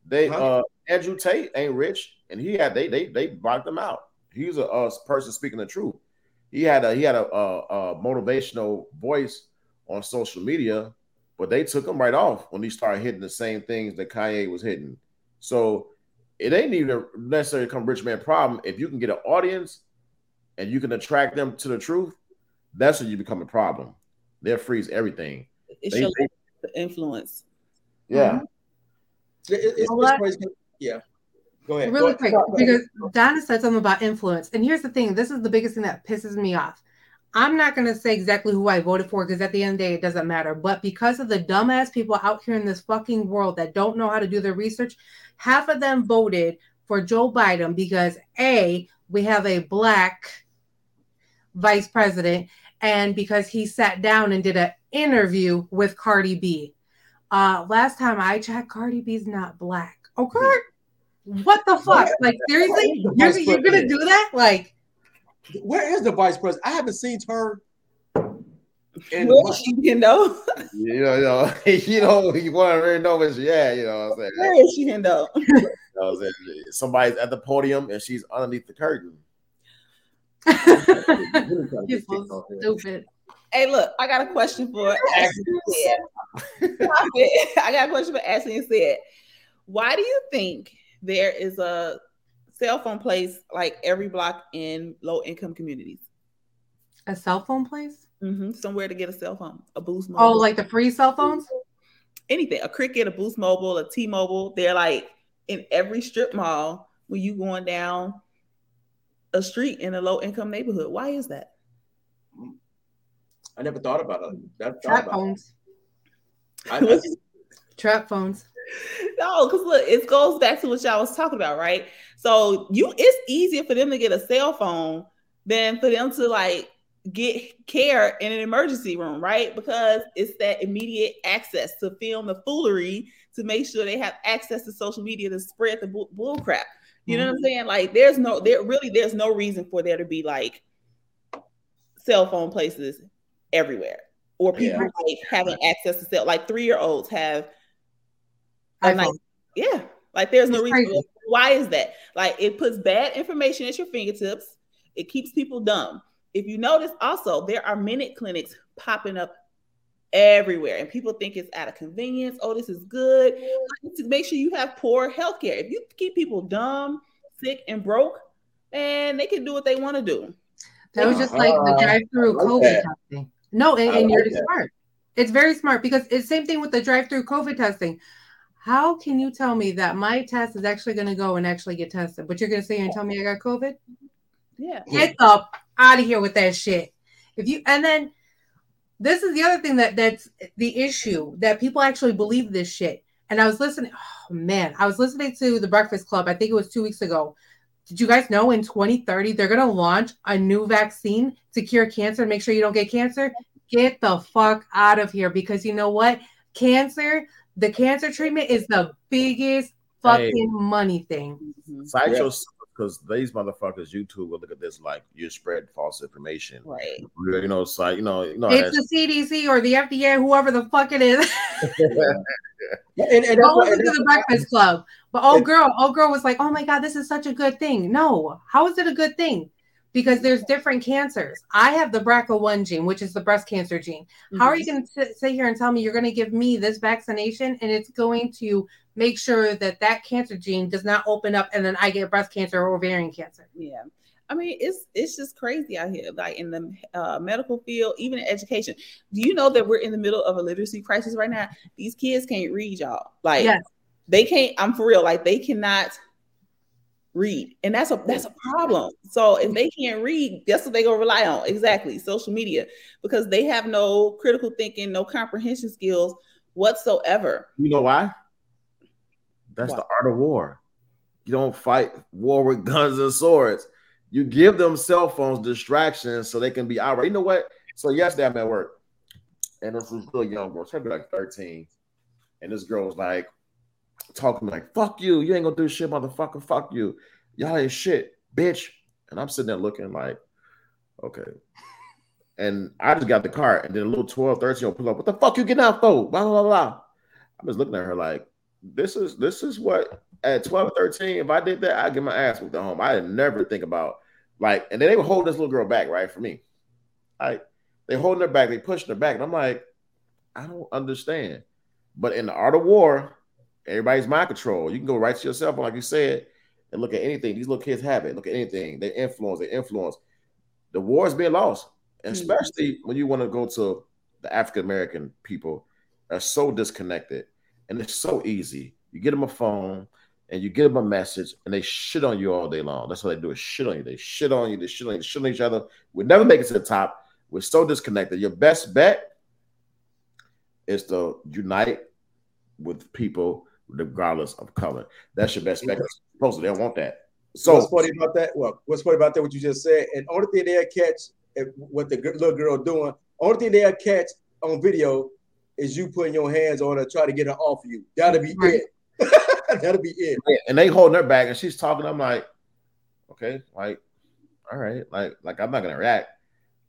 They Huh? uh Andrew Tate ain't rich, and he had they they they blocked him out. He's a, a person speaking the truth. He had a he had a, a, a motivational voice on social media, but they took him right off when he started hitting the same things that Kanye was hitting. So it ain't even necessarily come rich man problem. If you can get an audience and you can attract them to the truth, that's when you become a problem. They'll freeze everything. It's They- your they- influence. yeah. Mm-hmm. it- it- it's, You it's crazy. Yeah. Go ahead. Really Go quick, ahead. because Donna said something about influence. And here's the thing this is the biggest thing that pisses me off. I'm not going to say exactly who I voted for because at the end of the day, it doesn't matter. But because of the dumbass people out here in this fucking world that don't know how to do their research, half of them voted for Joe Biden because A, we have a black vice president, and because he sat down and did an interview with Cardi B. Uh, last time I checked, Cardi B's not black. Okay. What the fuck? Like seriously, you're, you're gonna do that? Like Where is the vice president? I haven't seen her. in Where is she, you know? You know, you know, you know, you want to really know where she at, you know what I'm saying? Where is she, you know? You know what I'm saying? Somebody's at the podium and she's underneath the curtain. you're so stupid. Hey, look, I got a question for Ashley and said. I got a question for Ashley and said, why do you think there is a cell phone place like every block in low income communities? A cell phone place? hmm Somewhere to get a cell phone, a Boost Mobile. Oh, Mobile, like the free cell phones? anything, a Cricket, a Boost Mobile, a T Mobile. They're like in every strip mall when you going down a street in a low income neighborhood. Why is that? I never thought about it. Never thought Trap about it. phones. I, I, Trap phones. No, because look, it goes back to what y'all was talking about, right? So you it's easier for them to get a cell phone than for them to like get care in an emergency room, right? Because it's that immediate access to film the foolery to make sure they have access to social media to spread the bull, bull crap. You know what I'm mm-hmm. saying? Like there's no there really there's no reason for there to be like cell phone places everywhere or people Yeah. like having access to cell like three year olds have iPhone. nice yeah, like there's no It's reason. crazy. Why is that? Like it puts bad information at your fingertips. It keeps people dumb. If you notice, also there are minute clinics popping up everywhere, and people think it's out of convenience. Oh, this is good. To make sure you have poor health care. If you keep people dumb, sick, and broke, man, they can do what they want to do. That was just like the drive-through like COVID that. testing. No, and, I and you're like that. smart. It's very smart because it's same thing with the drive-through COVID testing. How can you tell me that my test is actually going to go and actually get tested, but you're going to sit here and tell me I got COVID? Yeah. Get up out of here with that shit. If you and then this is the other thing that that's the issue that people actually believe this shit. And I was listening. Oh man, I was listening to the Breakfast Club. I think it was two weeks ago. Did you guys know in 2030 they're gonna launch a new vaccine to cure cancer and make sure you don't get cancer? Get the fuck out of here because you know what? Cancer, the cancer treatment is the biggest fucking money thing. Cite Yeah. your because these motherfuckers, YouTube will look at this like you spread false information. Right. You know, it's like you know, you know. It's the CDC or the FDA, whoever the fuck it is. and, and that's Go why- listen and to the why- Breakfast Club. But old And- girl, old girl was like, oh my god, this is such a good thing. No, how is it a good thing? Because there's different cancers. I have the BRCA1 gene, which is the breast cancer gene. Mm-hmm. How are you going to sit here and tell me you're going to give me this vaccination and it's going to make sure that that cancer gene does not open up and then I get breast cancer or ovarian cancer? Yeah. I mean, it's it's just crazy out here, like in the uh, medical field, even in education. Do you know that we're in the middle of a literacy crisis right now? These kids can't read, y'all. Like, yes. they can't. I'm for real. Like, they cannot read and that's a that's a problem. So if they can't read guess what they gonna rely on. Exactly social media because they have no critical thinking no comprehension skills whatsoever. You know why? That's what? the art of war. You don't fight war with guns and swords. You give them cell phones distractions so they can be out you know what? So yesterday i'm at work and this was little young girl she'll be like 13 and this girl was like talking like, fuck you, you ain't gonna do shit, motherfucker, fuck you. Y'all ain't shit, bitch. And I'm sitting there looking like, okay. And I just got the car, and then a little 12, 13 year old pull up, what the fuck you getting out for? Blah, blah, blah. I was looking at her like, this is this is what at 12 13, if I did that, I'd get my ass with the home. I didn't never think about like, and then they would hold this little girl back, right? For me. Like they holding her back, they pushing her back. And I'm like, I don't understand. But in the art of war, Everybody's mind control. You can go right to yourself, like you said, and look at anything. These little kids have it. Look at anything. They influence. They influence. The war is being lost, mm-hmm. especially mm-hmm. when you want to go to the African American people are so disconnected, and it's so easy. You get them a phone and you get them a message, and they shit on you all day long. That's what they do is shit on you. They shit on you. They shit on you. They shit on each other. We never make it to the top. We're so disconnected. Your best bet is to unite with people regardless of color. That's your best bet. Supposedly, they don't want that. So what's funny about that? Well, what's funny about that? What you just said, and only thing they'll catch what the little girl doing. Only thing they'll catch on video is you putting your hands on her, try to get her off of you. That'll be right. it. That'll be it. And they holding her back, and she's talking. I'm like, okay, like, all right, like, like I'm not gonna react.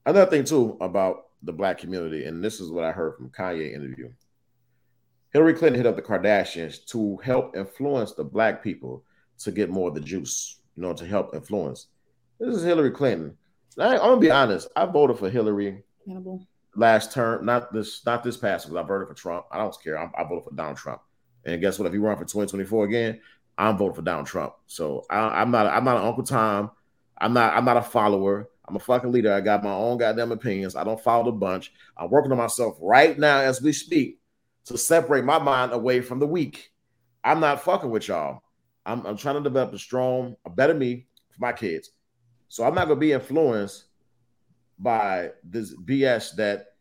Another thing too about the black community, and this is what I heard from Kanye interview. Hillary Clinton hit up the Kardashians to help influence the black people to get more of the juice, you know, to help influence. This is Hillary Clinton. I, am gonna be honest. I voted for Hillary Hannibal. last term, not this, not this past because I voted for Trump. I don't care. I, I voted for Donald Trump. And guess what? If you run for 2024 again, I'm voting for Donald Trump. So I, am not. I'm not an Uncle Tom. I'm not. I'm not a follower. I'm a fucking leader. I got my own goddamn opinions. I don't follow the bunch. I'm working on myself right now as we speak to separate my mind away from the weak. I'm not fucking with y'all. I'm, I'm trying to develop a strong, a better me for my kids. So I'm not gonna be influenced by this BS that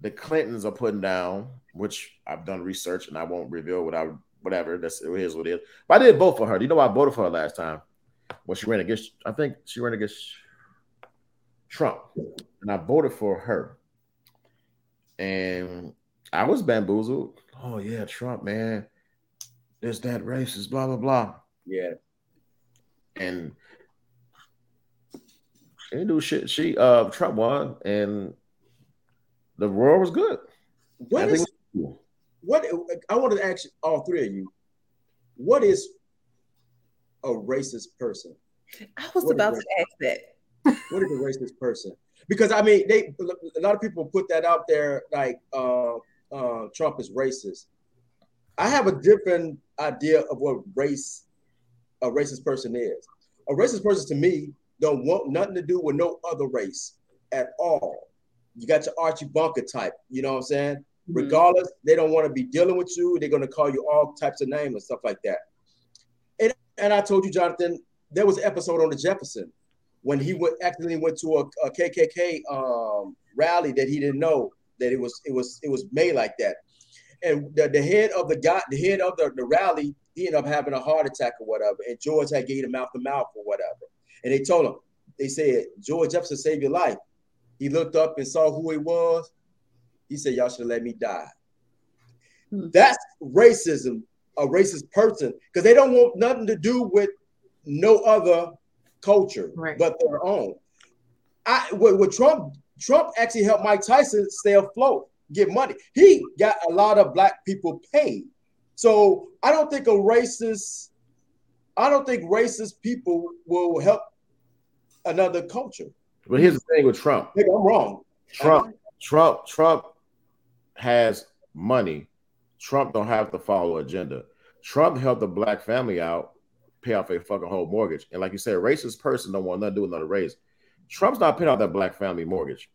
the Clintons are putting down, which I've done research and I won't reveal what I whatever. That's it is what it is. But I did vote for her. You know why I voted for her last time? When she ran against, I think she ran against Trump, and I voted for her. And I was bamboozled. Oh yeah, Trump, man. There's that racist, blah blah blah. Yeah. And she didn't do shit. She uh Trump won and the war was good. What is, what I want to ask all three of you, what is a racist person? I was what about to ask that. What is a racist person? Because I mean, they a lot of people put that out there like uh uh, Trump is racist. I have a different idea of what race a racist person is. A racist person to me don't want nothing to do with no other race at all. You got your Archie Bunker type, you know what I'm saying? Mm-hmm. Regardless, they don't want to be dealing with you. They're going to call you all types of names and stuff like that. And, and I told you, Jonathan, there was an episode on the Jefferson when he went accidentally went to a, a KKK um, rally that he didn't know that it was it was it was made like that. And the, the head of the guy, the head of the, the rally, he ended up having a heart attack or whatever. And George had gave him mouth to mouth or whatever. And they told him, they said, George Jefferson saved your life. He looked up and saw who he was. He said, Y'all should have let me die. Hmm. That's racism, a racist person, because they don't want nothing to do with no other culture right. but their own. I what, what Trump Trump actually helped Mike Tyson stay afloat, get money. He got a lot of black people paid. So I don't think a racist, I don't think racist people will help another culture. But here's the thing with Trump. Maybe I'm wrong. Trump, Trump, Trump has money. Trump don't have to follow agenda. Trump helped the black family out, pay off a fucking whole mortgage. And like you said, a racist person don't want nothing to do with another race. Trump's not paying off that black family mortgage.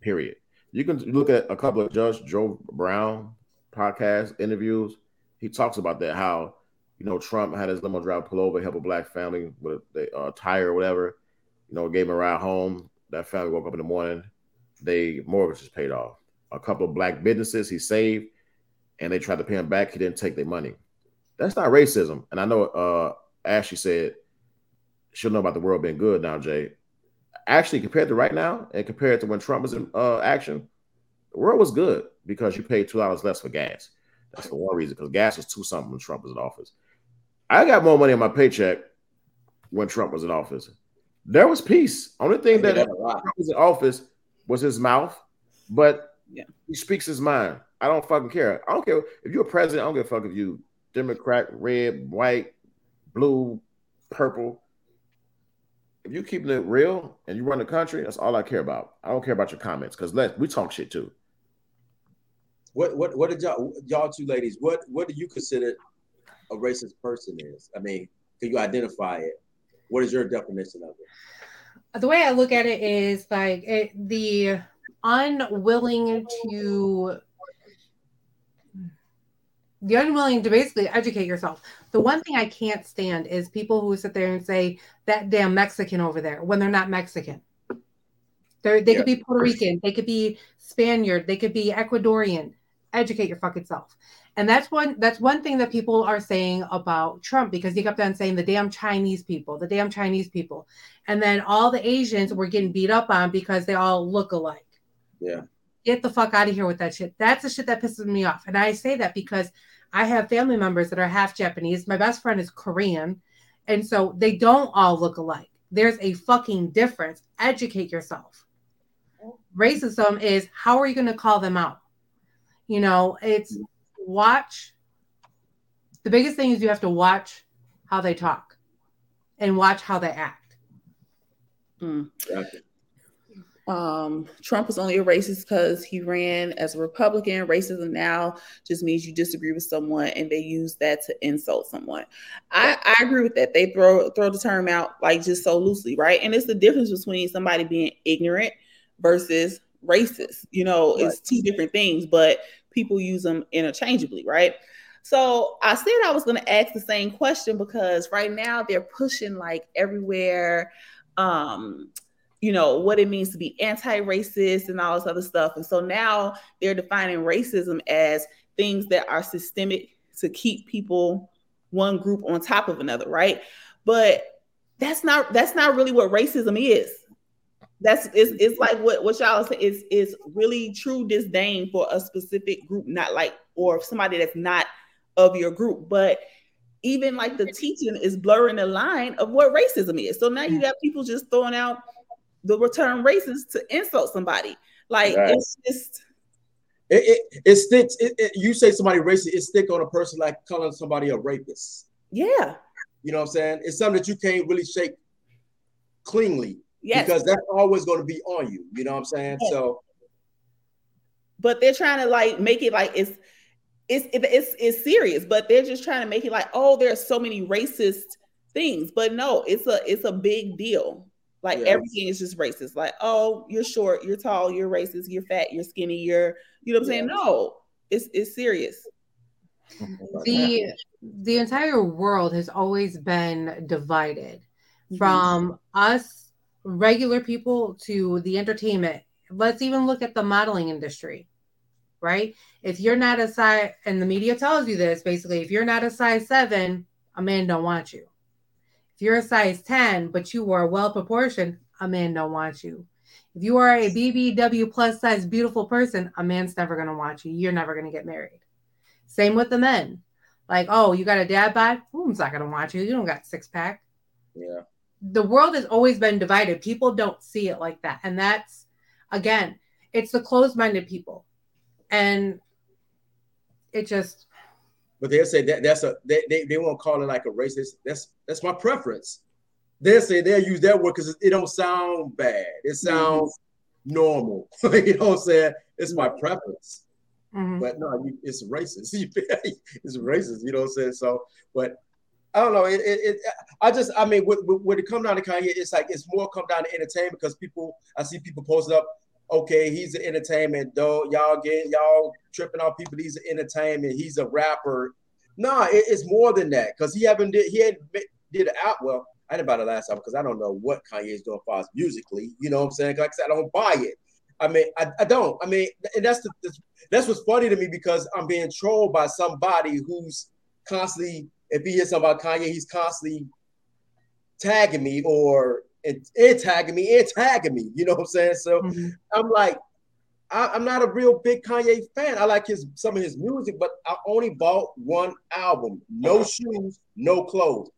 Period. You can look at a couple of Judge Joe Brown podcast interviews. He talks about that how you know Trump had his limo driver pull over, help a black family with a uh, tire or whatever. You know, gave him a ride home. That family woke up in the morning, they mortgage is paid off. A couple of black businesses he saved, and they tried to pay him back. He didn't take their money. That's not racism. And I know uh Ashley said she'll know about the world being good now, Jay. Actually, compared to right now, and compared to when Trump was in uh, action, the world was good because you paid two dollars less for gas. That's the one reason because gas was two something when Trump was in office. I got more money in my paycheck when Trump was in office. There was peace. Only thing that Trump was in office was his mouth, but Yeah. he speaks his mind. I don't fucking care. I don't care if you're a president. I don't give a fuck if you Democrat, red, white, blue, purple. If you keeping it real and you run the country, that's all I care about. I don't care about your comments because let we talk shit too. What what what did y'all y'all two ladies? What what do you consider a racist person is? I mean, can you identify it? What is your definition of it? the way I look at it is like it, the unwilling to the unwilling to basically educate yourself. The one thing I can't stand is people who sit there and say that damn Mexican over there when they're not Mexican. They're, they could be Puerto Rican, they could be Spaniard, they could be Ecuadorian. Educate your fucking self. And that's one that's one thing that people are saying about Trump because he kept on saying the damn Chinese people, the damn Chinese people. And then all the Asians were getting beat up on because they all look alike. Yeah. Get the fuck out of here with that shit. That's the shit that pisses me off. And I say that because I have family members that are half Japanese. My best friend is Korean. And so they don't all look alike. There's a fucking difference. Educate yourself. Racism is how are you going to call them out? You know, it's watch. The biggest thing is you have to watch how they talk and watch how they act. Mm. Gotcha. Um, Trump was only a racist because he ran as a Republican. Racism now just means you disagree with someone and they use that to insult someone. I, I agree with that. They throw throw the term out like just so loosely, right? And it's the difference between somebody being ignorant versus racist. You know, it's two different things, but people use them interchangeably, right? So I said I was going to ask the same question because right now they're pushing like everywhere. Um, you know what it means to be anti-racist and all this other stuff. And so now they're defining racism as things that are systemic to keep people one group on top of another right? But that's not that's not really what racism is. That's it's, it's like what what y'all say is is really true disdain for a specific group not like or somebody that's not of your group. But even like the teaching is blurring the line of what racism is. So now you mm. got people just throwing out the return racist to insult somebody. Like Right. it's just It, it, it sticks. It, it, you say somebody racist, it stick on a person like calling somebody a rapist. yeah, You know what I'm saying? It's something that you can't really shake cleanly yes. because that's always going to be on you. You know what I'm saying? Yes. So but they're trying to like make it like it's it's it's it's serious, but they're just trying to make it like oh, there's so many racist things, but no, it's a it's a big deal. Like Yeah. everything is just racist. Like oh, you're short, you're tall, you're racist, you're fat, you're skinny, you're you know what I'm saying? No, it's it's serious. the the entire world has always been divided mm-hmm. from us regular people to the entertainment let's even look at the modeling industry right if you're not a size and the media tells you this basically if you're not a size 7 a man don't want you if you're a size 10 but you are well proportioned a man don't want you if you are a bbw plus size beautiful person a man's never going to want you you're never going to get married same with the men like, oh, you got a dad bod? Who's not gonna want you? You don't got six pack. yeah, The world has always been divided. People don't see it like that. And that's again, it's the closed-minded people. And it just but they'll say that that's a they they, they won't call it like a racist. That's that's my preference. They'll say they'll use that word because it, it, don't sound bad. It sounds mm-hmm. normal. you know what I'm saying? It's my preference. Mm-hmm. But no, it's racist. it's racist. You know what I'm saying? So, but I don't know. It, it, it I just, I mean, when it comes down to Kanye, it's like it's more come down to entertainment because people, I see people posting up, okay, he's an entertainment, though. Y'all get y'all tripping on people. He's an entertainment. He's a rapper. No, it, it's more than that because he haven't did he had did it out well. I didn't buy the last album because I don't know what Kanye is doing for us musically. You know what I'm saying? Like I said, I don't buy it. I mean, I, I don't. I mean, and that's the that's what's funny to me because I'm being trolled by somebody who's constantly if he hears something about Kanye, he's constantly tagging me or and, and tagging me and tagging me. You know what I'm saying? So mm-hmm. I'm like, I, am not a real big Kanye fan. I like his some of his music, but I only bought one album. No shoes, no clothes.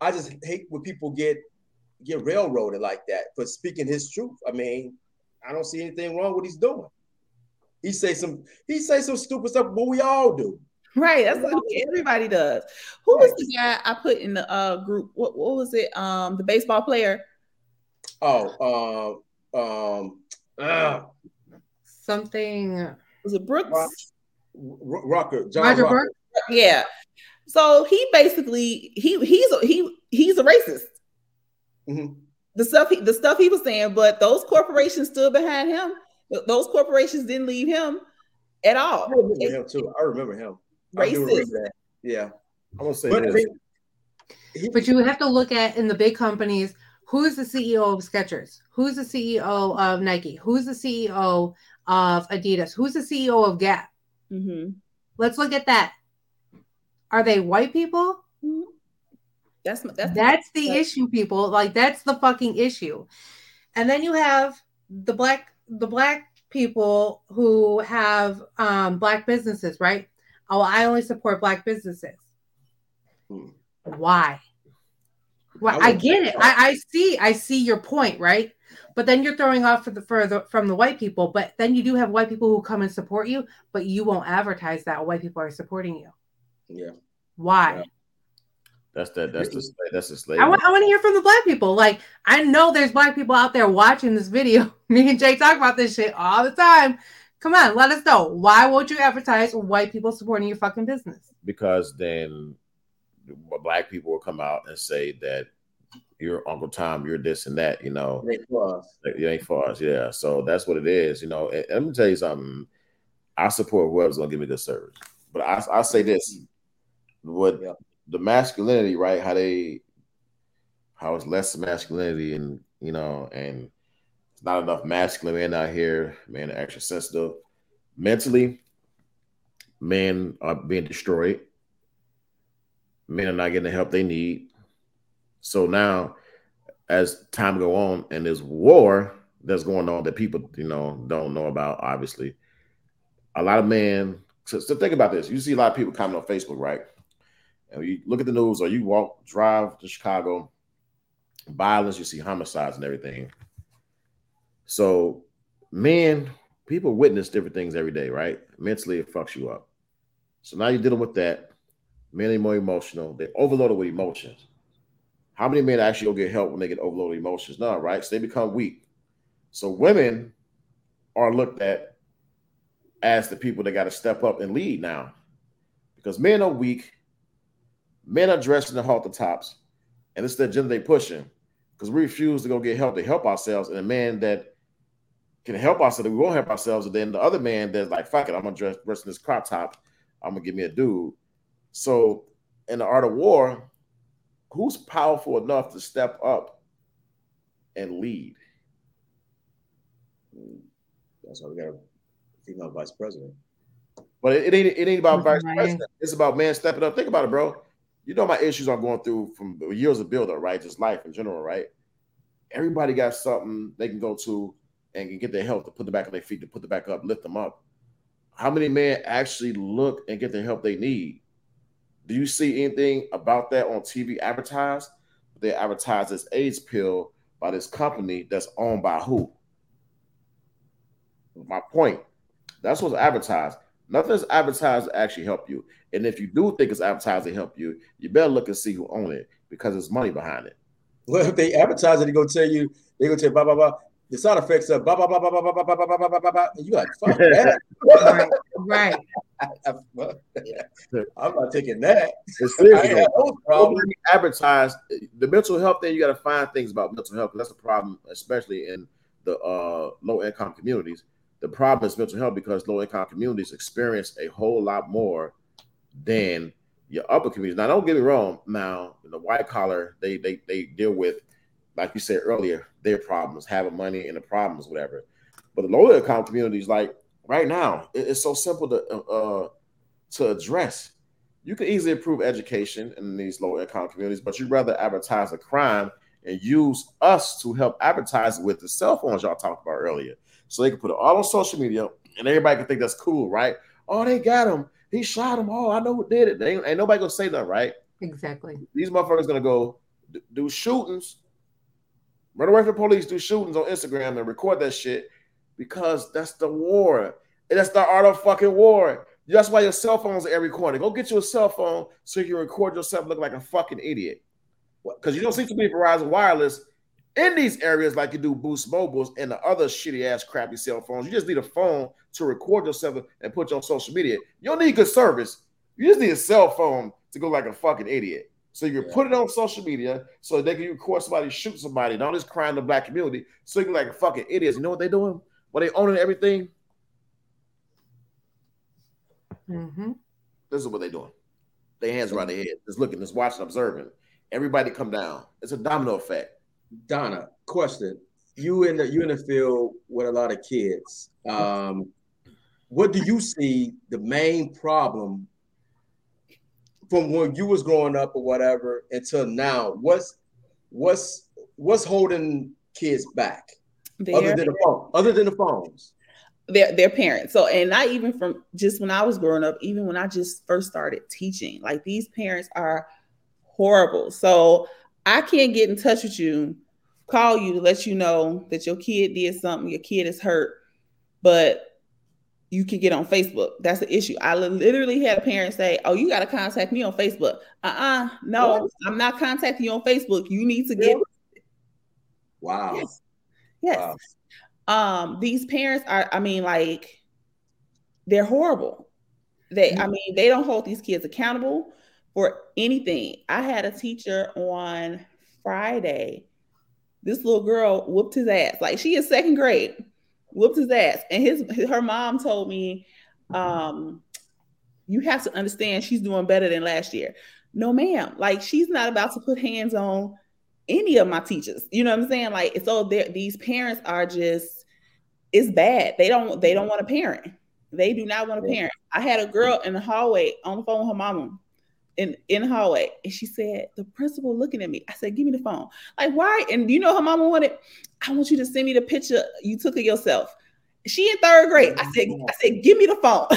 I just hate when people get get railroaded like that for speaking his truth. I mean, I don't see anything wrong with what he's doing. He say some he say some stupid stuff, but we all do. Right. That's what everybody does. Who was the guy I put in the uh group? What what was it? Um the baseball player. Oh, um, um uh, something was it Brooks? Rocker, John Roger Rocker. Yeah. So he basically he he's a, he he's a racist. Mm-hmm. The stuff he, the stuff he was saying, but those corporations stood behind him. Those corporations didn't leave him at all. I remember him too. I remember him racist. Yeah. I'm gonna say but, this. but you have to look at in the big companies who's the CEO of Skechers? Who's the CEO of Nike? Who's the CEO of Adidas? Who's the CEO of Gap? Mm-hmm. Let's look at that. Are they white people? Mm-hmm. That's that's, that's the that's, issue, people. Like that's the fucking issue. And then you have the black the black people who have um, black businesses, right? oh, I only support black businesses. Hmm. Why? Well, I, I get it. I, I, see. I see your point, right? But then you're throwing off for the, for the from the white people. But then you do have white people who come and support you, but you won't advertise that white people are supporting you. Yeah. Why? Yeah. That's that. That's the that's the slave. I want. I want to hear from the black people. Like I know there's black people out there watching this video. Me and Jay talk about this shit all the time. Come on, let us know. Why won't you advertise white people supporting your fucking business? Because then black people will come out and say that you're Uncle Tom, you're this and that, you know. It ain't for us. It ain't for us, yeah. So that's what it is, you know. And, let me tell you something. I support whoever's gonna give me good service. But I I say this what yeah. the masculinity, right? How they how it's less masculinity and you know, and it's not enough masculine men out here. Men are extra sensitive. Mentally, men are being destroyed. Men are not getting the help they need. So now, as time go on, and there's war that's going on that people you know don't know about, obviously, a lot of men. So, so think about this: you see a lot of people comment on Facebook, right? And you look at the news, or you walk, drive to Chicago, violence, you see homicides and everything so, men, people witness different things every day, right? Mentally, it fucks you up. So now you're dealing with that. Are more emotional. They're overloaded with emotions. How many men actually go get help when they get overloaded emotions? No, right? So they become weak. So women are looked at as the people that got to step up and lead now. Because men are weak, men are dressed in the halter tops, and it's the agenda they pushing. Because we refuse to go get help to help ourselves. And a man that can help ourselves, we won't help ourselves. And then the other man that's like, fuck it, I'm gonna dress, dress in this crop top. I'm gonna give me a dude. So in the art of war, who's powerful enough to step up and lead? That's why we got a female vice president. But it, it ain't it ain't about vice president. It's about man stepping up. Think about it, bro. You know my issues I'm going through from years of builder, right? Just life in general, right? Everybody got something they can go to and can get their help to put them back on their feet, to put them back up, lift them up. How many men actually look and get the help they need? Do you see anything about that on TV advertised? They advertise this AIDS pill by this company that's owned by who? My point. That's what's advertised. Nothing's advertised to actually help you. And if you do think it's advertised to help you, you better look and see who owns it because there's money behind it. Well, if they advertise it, they're gonna tell you, they're gonna tell you blah blah blah. The sound effects are blah blah blah blah blah blah blah blah blah blah blah blah blah. And you like fuck that. Right. Right. I'm not taking that. It's I serious. ain't had those problems. Nobody advertise the mental health thing. You got to find things about mental health. 'cause That's a problem, especially in the uh, low income communities. The problem is mental health because low income communities experience a whole lot more than your upper communities. Now, don't get me wrong. Now, the white collar, they they they deal with, like you said earlier, their problems, having money and the problems, whatever. But the low income communities, like right now, it's so simple to uh, to address. You can easily improve education in these low income communities, but you'd rather advertise a crime and use us to help advertise with the cell phones y'all talked about earlier. So they can put it all on social media and everybody can think that's cool, right? Oh, they got him. He shot him. Oh, I know who did it. They ain't, ain't nobody gonna say nothing, right? Exactly. These motherfuckers gonna go do shootings, run away from police, do shootings on Instagram and record that shit because that's the war. And that's the art of fucking war. That's why your cell phones are every corner. Go get you a cell phone so you can record yourself look like a fucking idiot. Because you don't see too many Verizon Wireless in these areas like you do Boost Mobiles and the other shitty ass crappy cell phones. You just need a phone to record yourself and put you on social media. You don't need good service. You just need a cell phone to go like a fucking idiot. So you can Yeah. put it on social media so they can record somebody shoot somebody and all this crime in the black community. So you can like a fucking idiots. You know what they doing? What they owning everything? hmm This is what they doing. Their hands around their head, just looking, just watching, observing. Everybody come down. It's a domino effect. Donna, question. You in the you in the field with a lot of kids. Um, what do you see the main problem from when you was growing up or whatever until now? What's what's what's holding kids back other than the phone? Other than the phones? their their parents. So, and not even from just when I was growing up, even when I just first started teaching, like these parents are horrible. So I can't get in touch with you, call you to let you know that your kid did something, your kid is hurt, but you can get on Facebook. That's the issue. I literally had a parent say, "Oh, you got to contact me on Facebook." Uh-uh, no, What? I'm not contacting you on Facebook. You need to get Wow. Yes. yes. Wow. um these parents are i mean like they're horrible they i mean they don't hold these kids accountable for anything i had a teacher on friday this little girl whooped his ass like she is second grade whooped his ass. And his her mom told me um you have to understand she's doing better than last year. No ma'am. Like she's not about to put hands on any of my teachers. You know what i'm saying? Like so these parents are just it's bad. They don't they don't want a parent. They do not want a parent. I had a girl in the hallway on the phone with her mama in in the hallway and she said the principal looking at me. I said give me the phone. Like why? And you know her mama wanted i want you to send me the picture you took of yourself. She in third grade. I said i said give me the phone.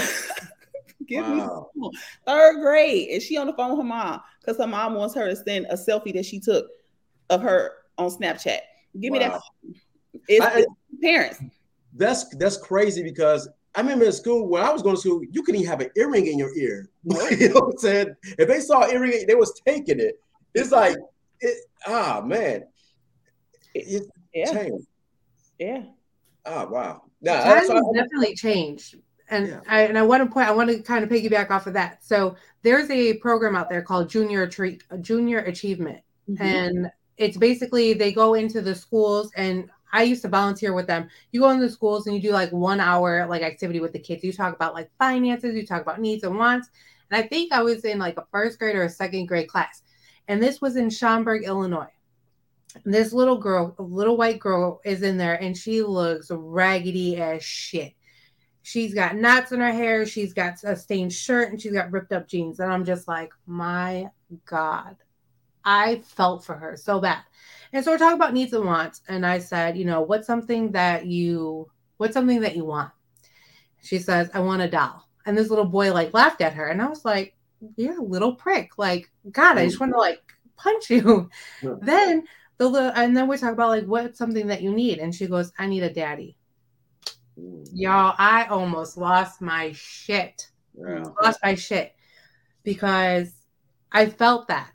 Give me the phone. Third grade and she on the phone with her mom because her mom wants her to send a selfie that she took of her on snapchat. Give me that Wow. phone. it's, I- it's parents. That's that's crazy because I remember in school when I was going to school, you couldn't even have an earring in your ear. you know what I'm saying? If they saw an earring, they was taking it. It's like it ah man. It, it yeah changed. yeah Ah wow. Now, Times has definitely changed. And Yeah. I and I want to point I want to kind of piggyback off of that. So there's a program out there called Junior Treat Junior Achievement. Mhm. And it's basically they go into the schools and I used to volunteer with them. You go into schools and you do like one hour like activity with the kids. You talk about like finances, you talk about needs and wants. And I think I was in like a first grade or a second grade class. And this was in Schaumburg, Illinois. And this little girl, a little white girl, is in there and she looks raggedy as shit. She's got knots in her hair, she's got a stained shirt, and she's got ripped up jeans. And I'm just like, my God. I felt for her so bad. And so we're talking about needs and wants. And I said, you know, what's something that you what's something that you want? She says, I want a doll. And this little boy like laughed at her. And I was like, You're a little prick. Like, God, I just mm. want to like punch you. Yeah. Then the little and then we talk about like what's something that you need. And she goes, I need a daddy. Mm. Y'all, I almost lost my shit Yeah. lost my shit because I felt that.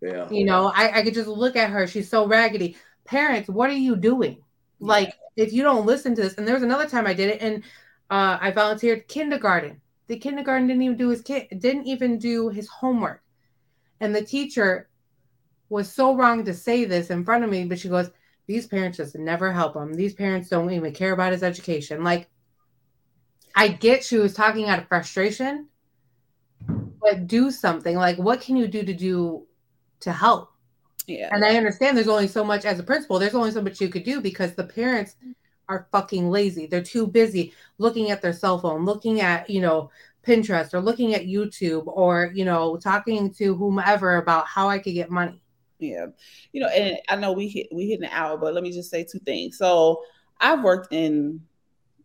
Yeah. You know, I, I could just look at her. She's so raggedy. Parents, what are you doing? Like, if you don't listen to this, and there was another time I did it, and uh, I volunteered kindergarten. The kindergarten didn't even do his kid didn't even do his homework, and the teacher was so wrong to say this in front of me, but she goes, "These parents just never help him. These parents don't even care about his education." Like, I get she was talking out of frustration, but do something. Like, what can you do to do to help? Yeah. And I understand there's only so much as a principal, there's only so much you could do because the parents are fucking lazy. They're too busy looking at their cell phone, looking at, you know, Pinterest or looking at YouTube or, you know, talking to whomever about how I could get money. Yeah. You know, and I know we hit we hit an hour, but let me just say two things. So I've worked in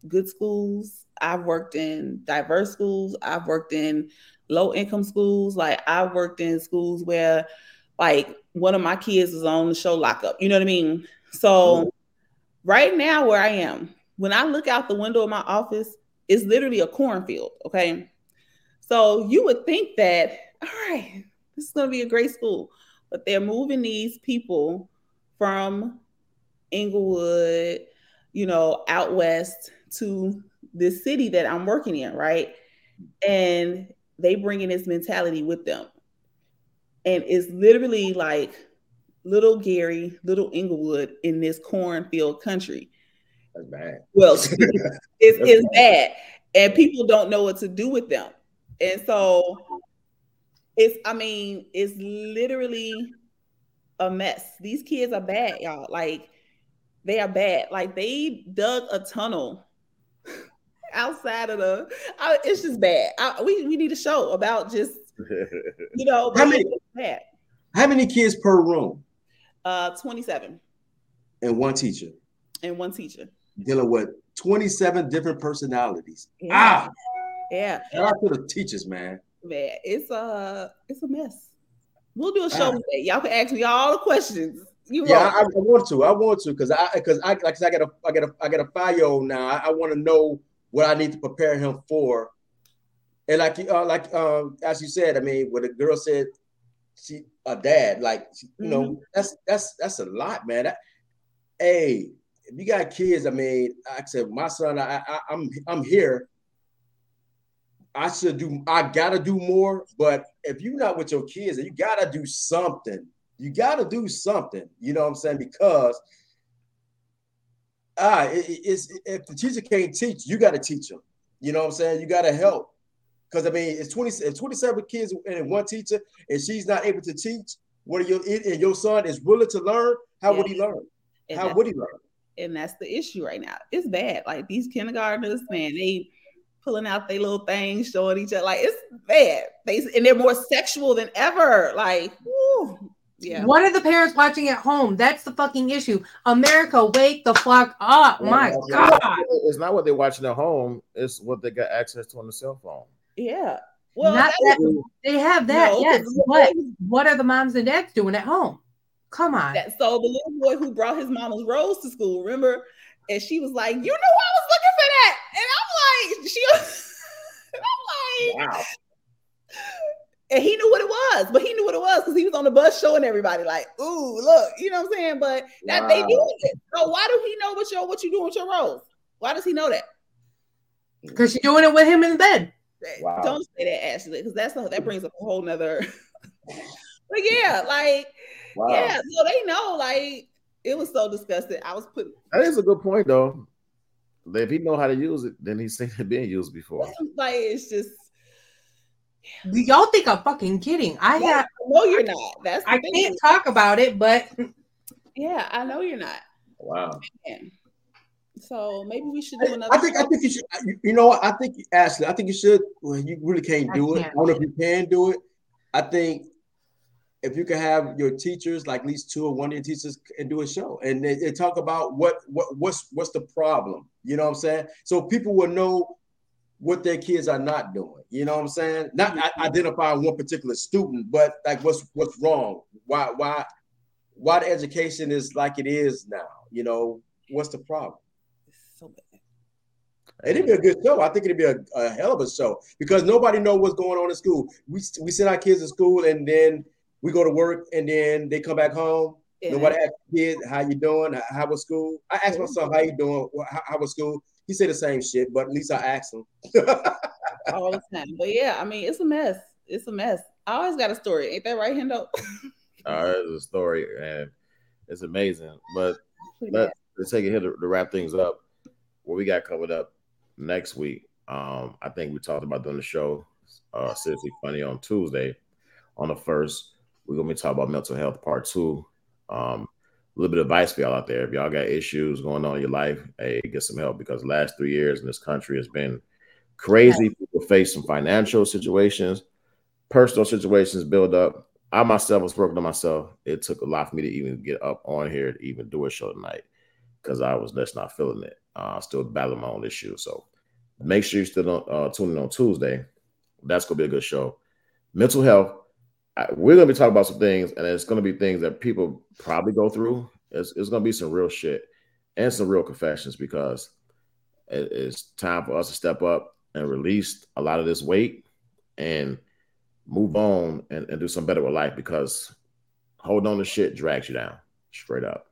good schools, I've worked in diverse schools, I've worked in low income schools, like I've worked in schools where like one of my kids is on the show lockup. You know what I mean? So mm-hmm. right now where I am, when I look out the window of my office, it's literally a cornfield. Okay. So you would think that, all right, this is gonna be a great school but they're moving these people from Englewood, you know, out west to this city that I'm working in, right? And they bring in this mentality with them. And it's literally like little Gary, little Englewood in this cornfield country. That's bad. Well, it's, it's bad. And people don't know what to do with them. And so it's, I mean, it's literally a mess. These kids are bad, y'all. Like, they are bad. Like, they dug a tunnel outside of the, I, it's just bad. I, we, we need a show about just, you know, How many-. How many kids per room Uh, 27 and one teacher and one teacher. dealing with 27 different personalities? Yeah. Ah, Yeah, shout out to the teachers, man. man. It's a, it's a mess. We'll do a show Ah. with. Y'all can ask me all the questions. You Yeah, want. I, I want to. I want to because I because I like I got a I got a I got a five year old now. I, I want to know what I need to prepare him for. And like uh, like um, as you said, I mean, what the girl said, she a dad like you know that's that's that's a lot, man. That, hey, if you got kids, I mean, like I said, my son, I, I I'm I'm here. I should do. I gotta do more. But if you're not with your kids, you gotta do something. You gotta do something. You know what I'm saying? Because ah, it- it's if the teacher can't teach, you gotta teach them. You know what I'm saying? You gotta help. Because I mean, it's 20, it's 27 kids and one teacher, and she's not able to teach. What are your and your son is willing to learn? How would he learn? And How would he learn? and that's the issue right now. It's bad. Like these kindergartners, man, they pulling out their little things, showing each other. Like it's bad. They and they're more sexual than ever. Like, whew. yeah, What are the parents watching at home? That's the fucking issue. America, wake the fuck up. My God. It's not what they're watching at home, it's what they got access to on the cell phone. Yeah. Well, Not that they have that, No, yes. 'cause But what are the moms and dads doing at home? Come on. that so the little boy who brought his mama's rose to school, remember? And she was like, "You know, I was looking for that," and I'm like, "She," and I'm like, Wow. and he knew what it was, but he knew what it was because he was on the bus showing everybody, like, "Ooh, look," you know what I'm saying? But that they Wow. doing it. So why do he know what your what you doing with your rose? Why does he know that? Because she's doing it with him in bed. Wow. Don't say that, Ashley, because that's a, that brings up a whole nother. but yeah, like Wow. yeah, so they know, like it was so disgusting. I was putting That is a good point, though. If he know how to use it, then he's seen it being used before. like it's just Y'all think I'm fucking kidding. I no, have no, you're not. That's I thing. can't talk about it, but Yeah, I know you're not. Wow. Man. So maybe we should do another. I think I think you should. Uh, you- You know what? I think Ashley. I think you should. Well, you really can't I do it. I can't. don't know if you can do it. I think if you can have your teachers, like at least two or one of your teachers, and do a show and they, they talk about what what what's what's the problem. You know what I'm saying? So people will know what their kids are not doing. You know what I'm saying? Not I, mm-hmm. identifying one particular student, but like what's what's wrong? Why why why the education is like it is now? You know what's the problem? So bad. It'd be a good show. I think it'd be a, a hell of a show because nobody know what's going on in school. We we send our kids to school and then we go to work and then they come back home. Yeah. Nobody asks kids how you doing, how, how was school. I asked my son how you doing, how, how was school. He said the same shit, but at least I asked him. all the time. But yeah, I mean, it's a mess. It's a mess. I always got a story. Ain't that right, Hendo? Uh, it's a story, and it's amazing. But let, let's take it here to, to wrap things up. What we got covered up next week. Um, I think we talked about doing the show uh seriously funny on Tuesday. On the first, we're gonna be talking about mental health part two. Um, a little bit of advice for y'all out there. If y'all got issues going on in your life, hey, get some help because the last three years in this country has been crazy. People face some financial situations, personal situations build up. I myself was working on myself. It took a lot for me to even get up on here to even do a show tonight because I was just not feeling it. Uh, still battling my own issues. So make sure you still uh, on Tuesday. That's gonna be a good show. Mental health. I, we're gonna be talking about some things, and it's gonna be things that people probably go through. It's, it's gonna be some real shit and some real confessions because it- it's time for us to step up and release a lot of this weight and move on and, and do some better with life because holding on to shit drags you down straight up.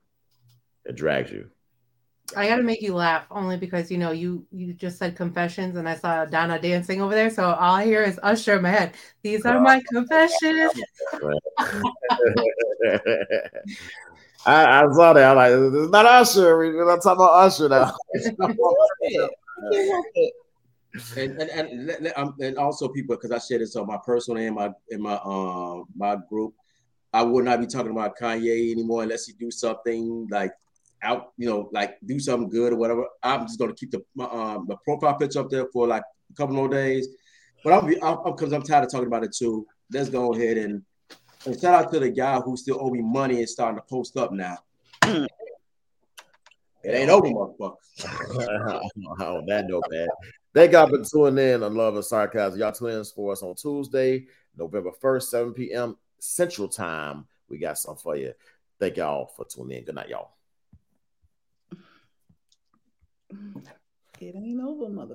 It drags you. I gotta make you laugh only because you know you you just said confessions and I saw Donna dancing over there, so all I hear is Usher in my head. These are my confessions. I, I saw that. I'm like, it's not Usher. We're not talking about Usher now. and and and, let- let- um, and also people because I shared this on my personal and my in my um my group. I would not be talking about Kanye anymore unless he do something like out, you know, like do something good or whatever. I'm just gonna keep the my um the profile picture up there for like a couple more days. But I'll be I'm because I'm tired of talking about it too. Let's go ahead and, and shout out to the guy who still owe me money and starting to post up now. It ain't over, motherfucker. on that note, man. Thank y'all for tuning in on Love and Sarcasm. Y'all tune in for us on Tuesday, November 1st, 7 p.m. Central Time. We got something for you. Thank y'all for tuning in. Good night, y'all. It ain't over, mother.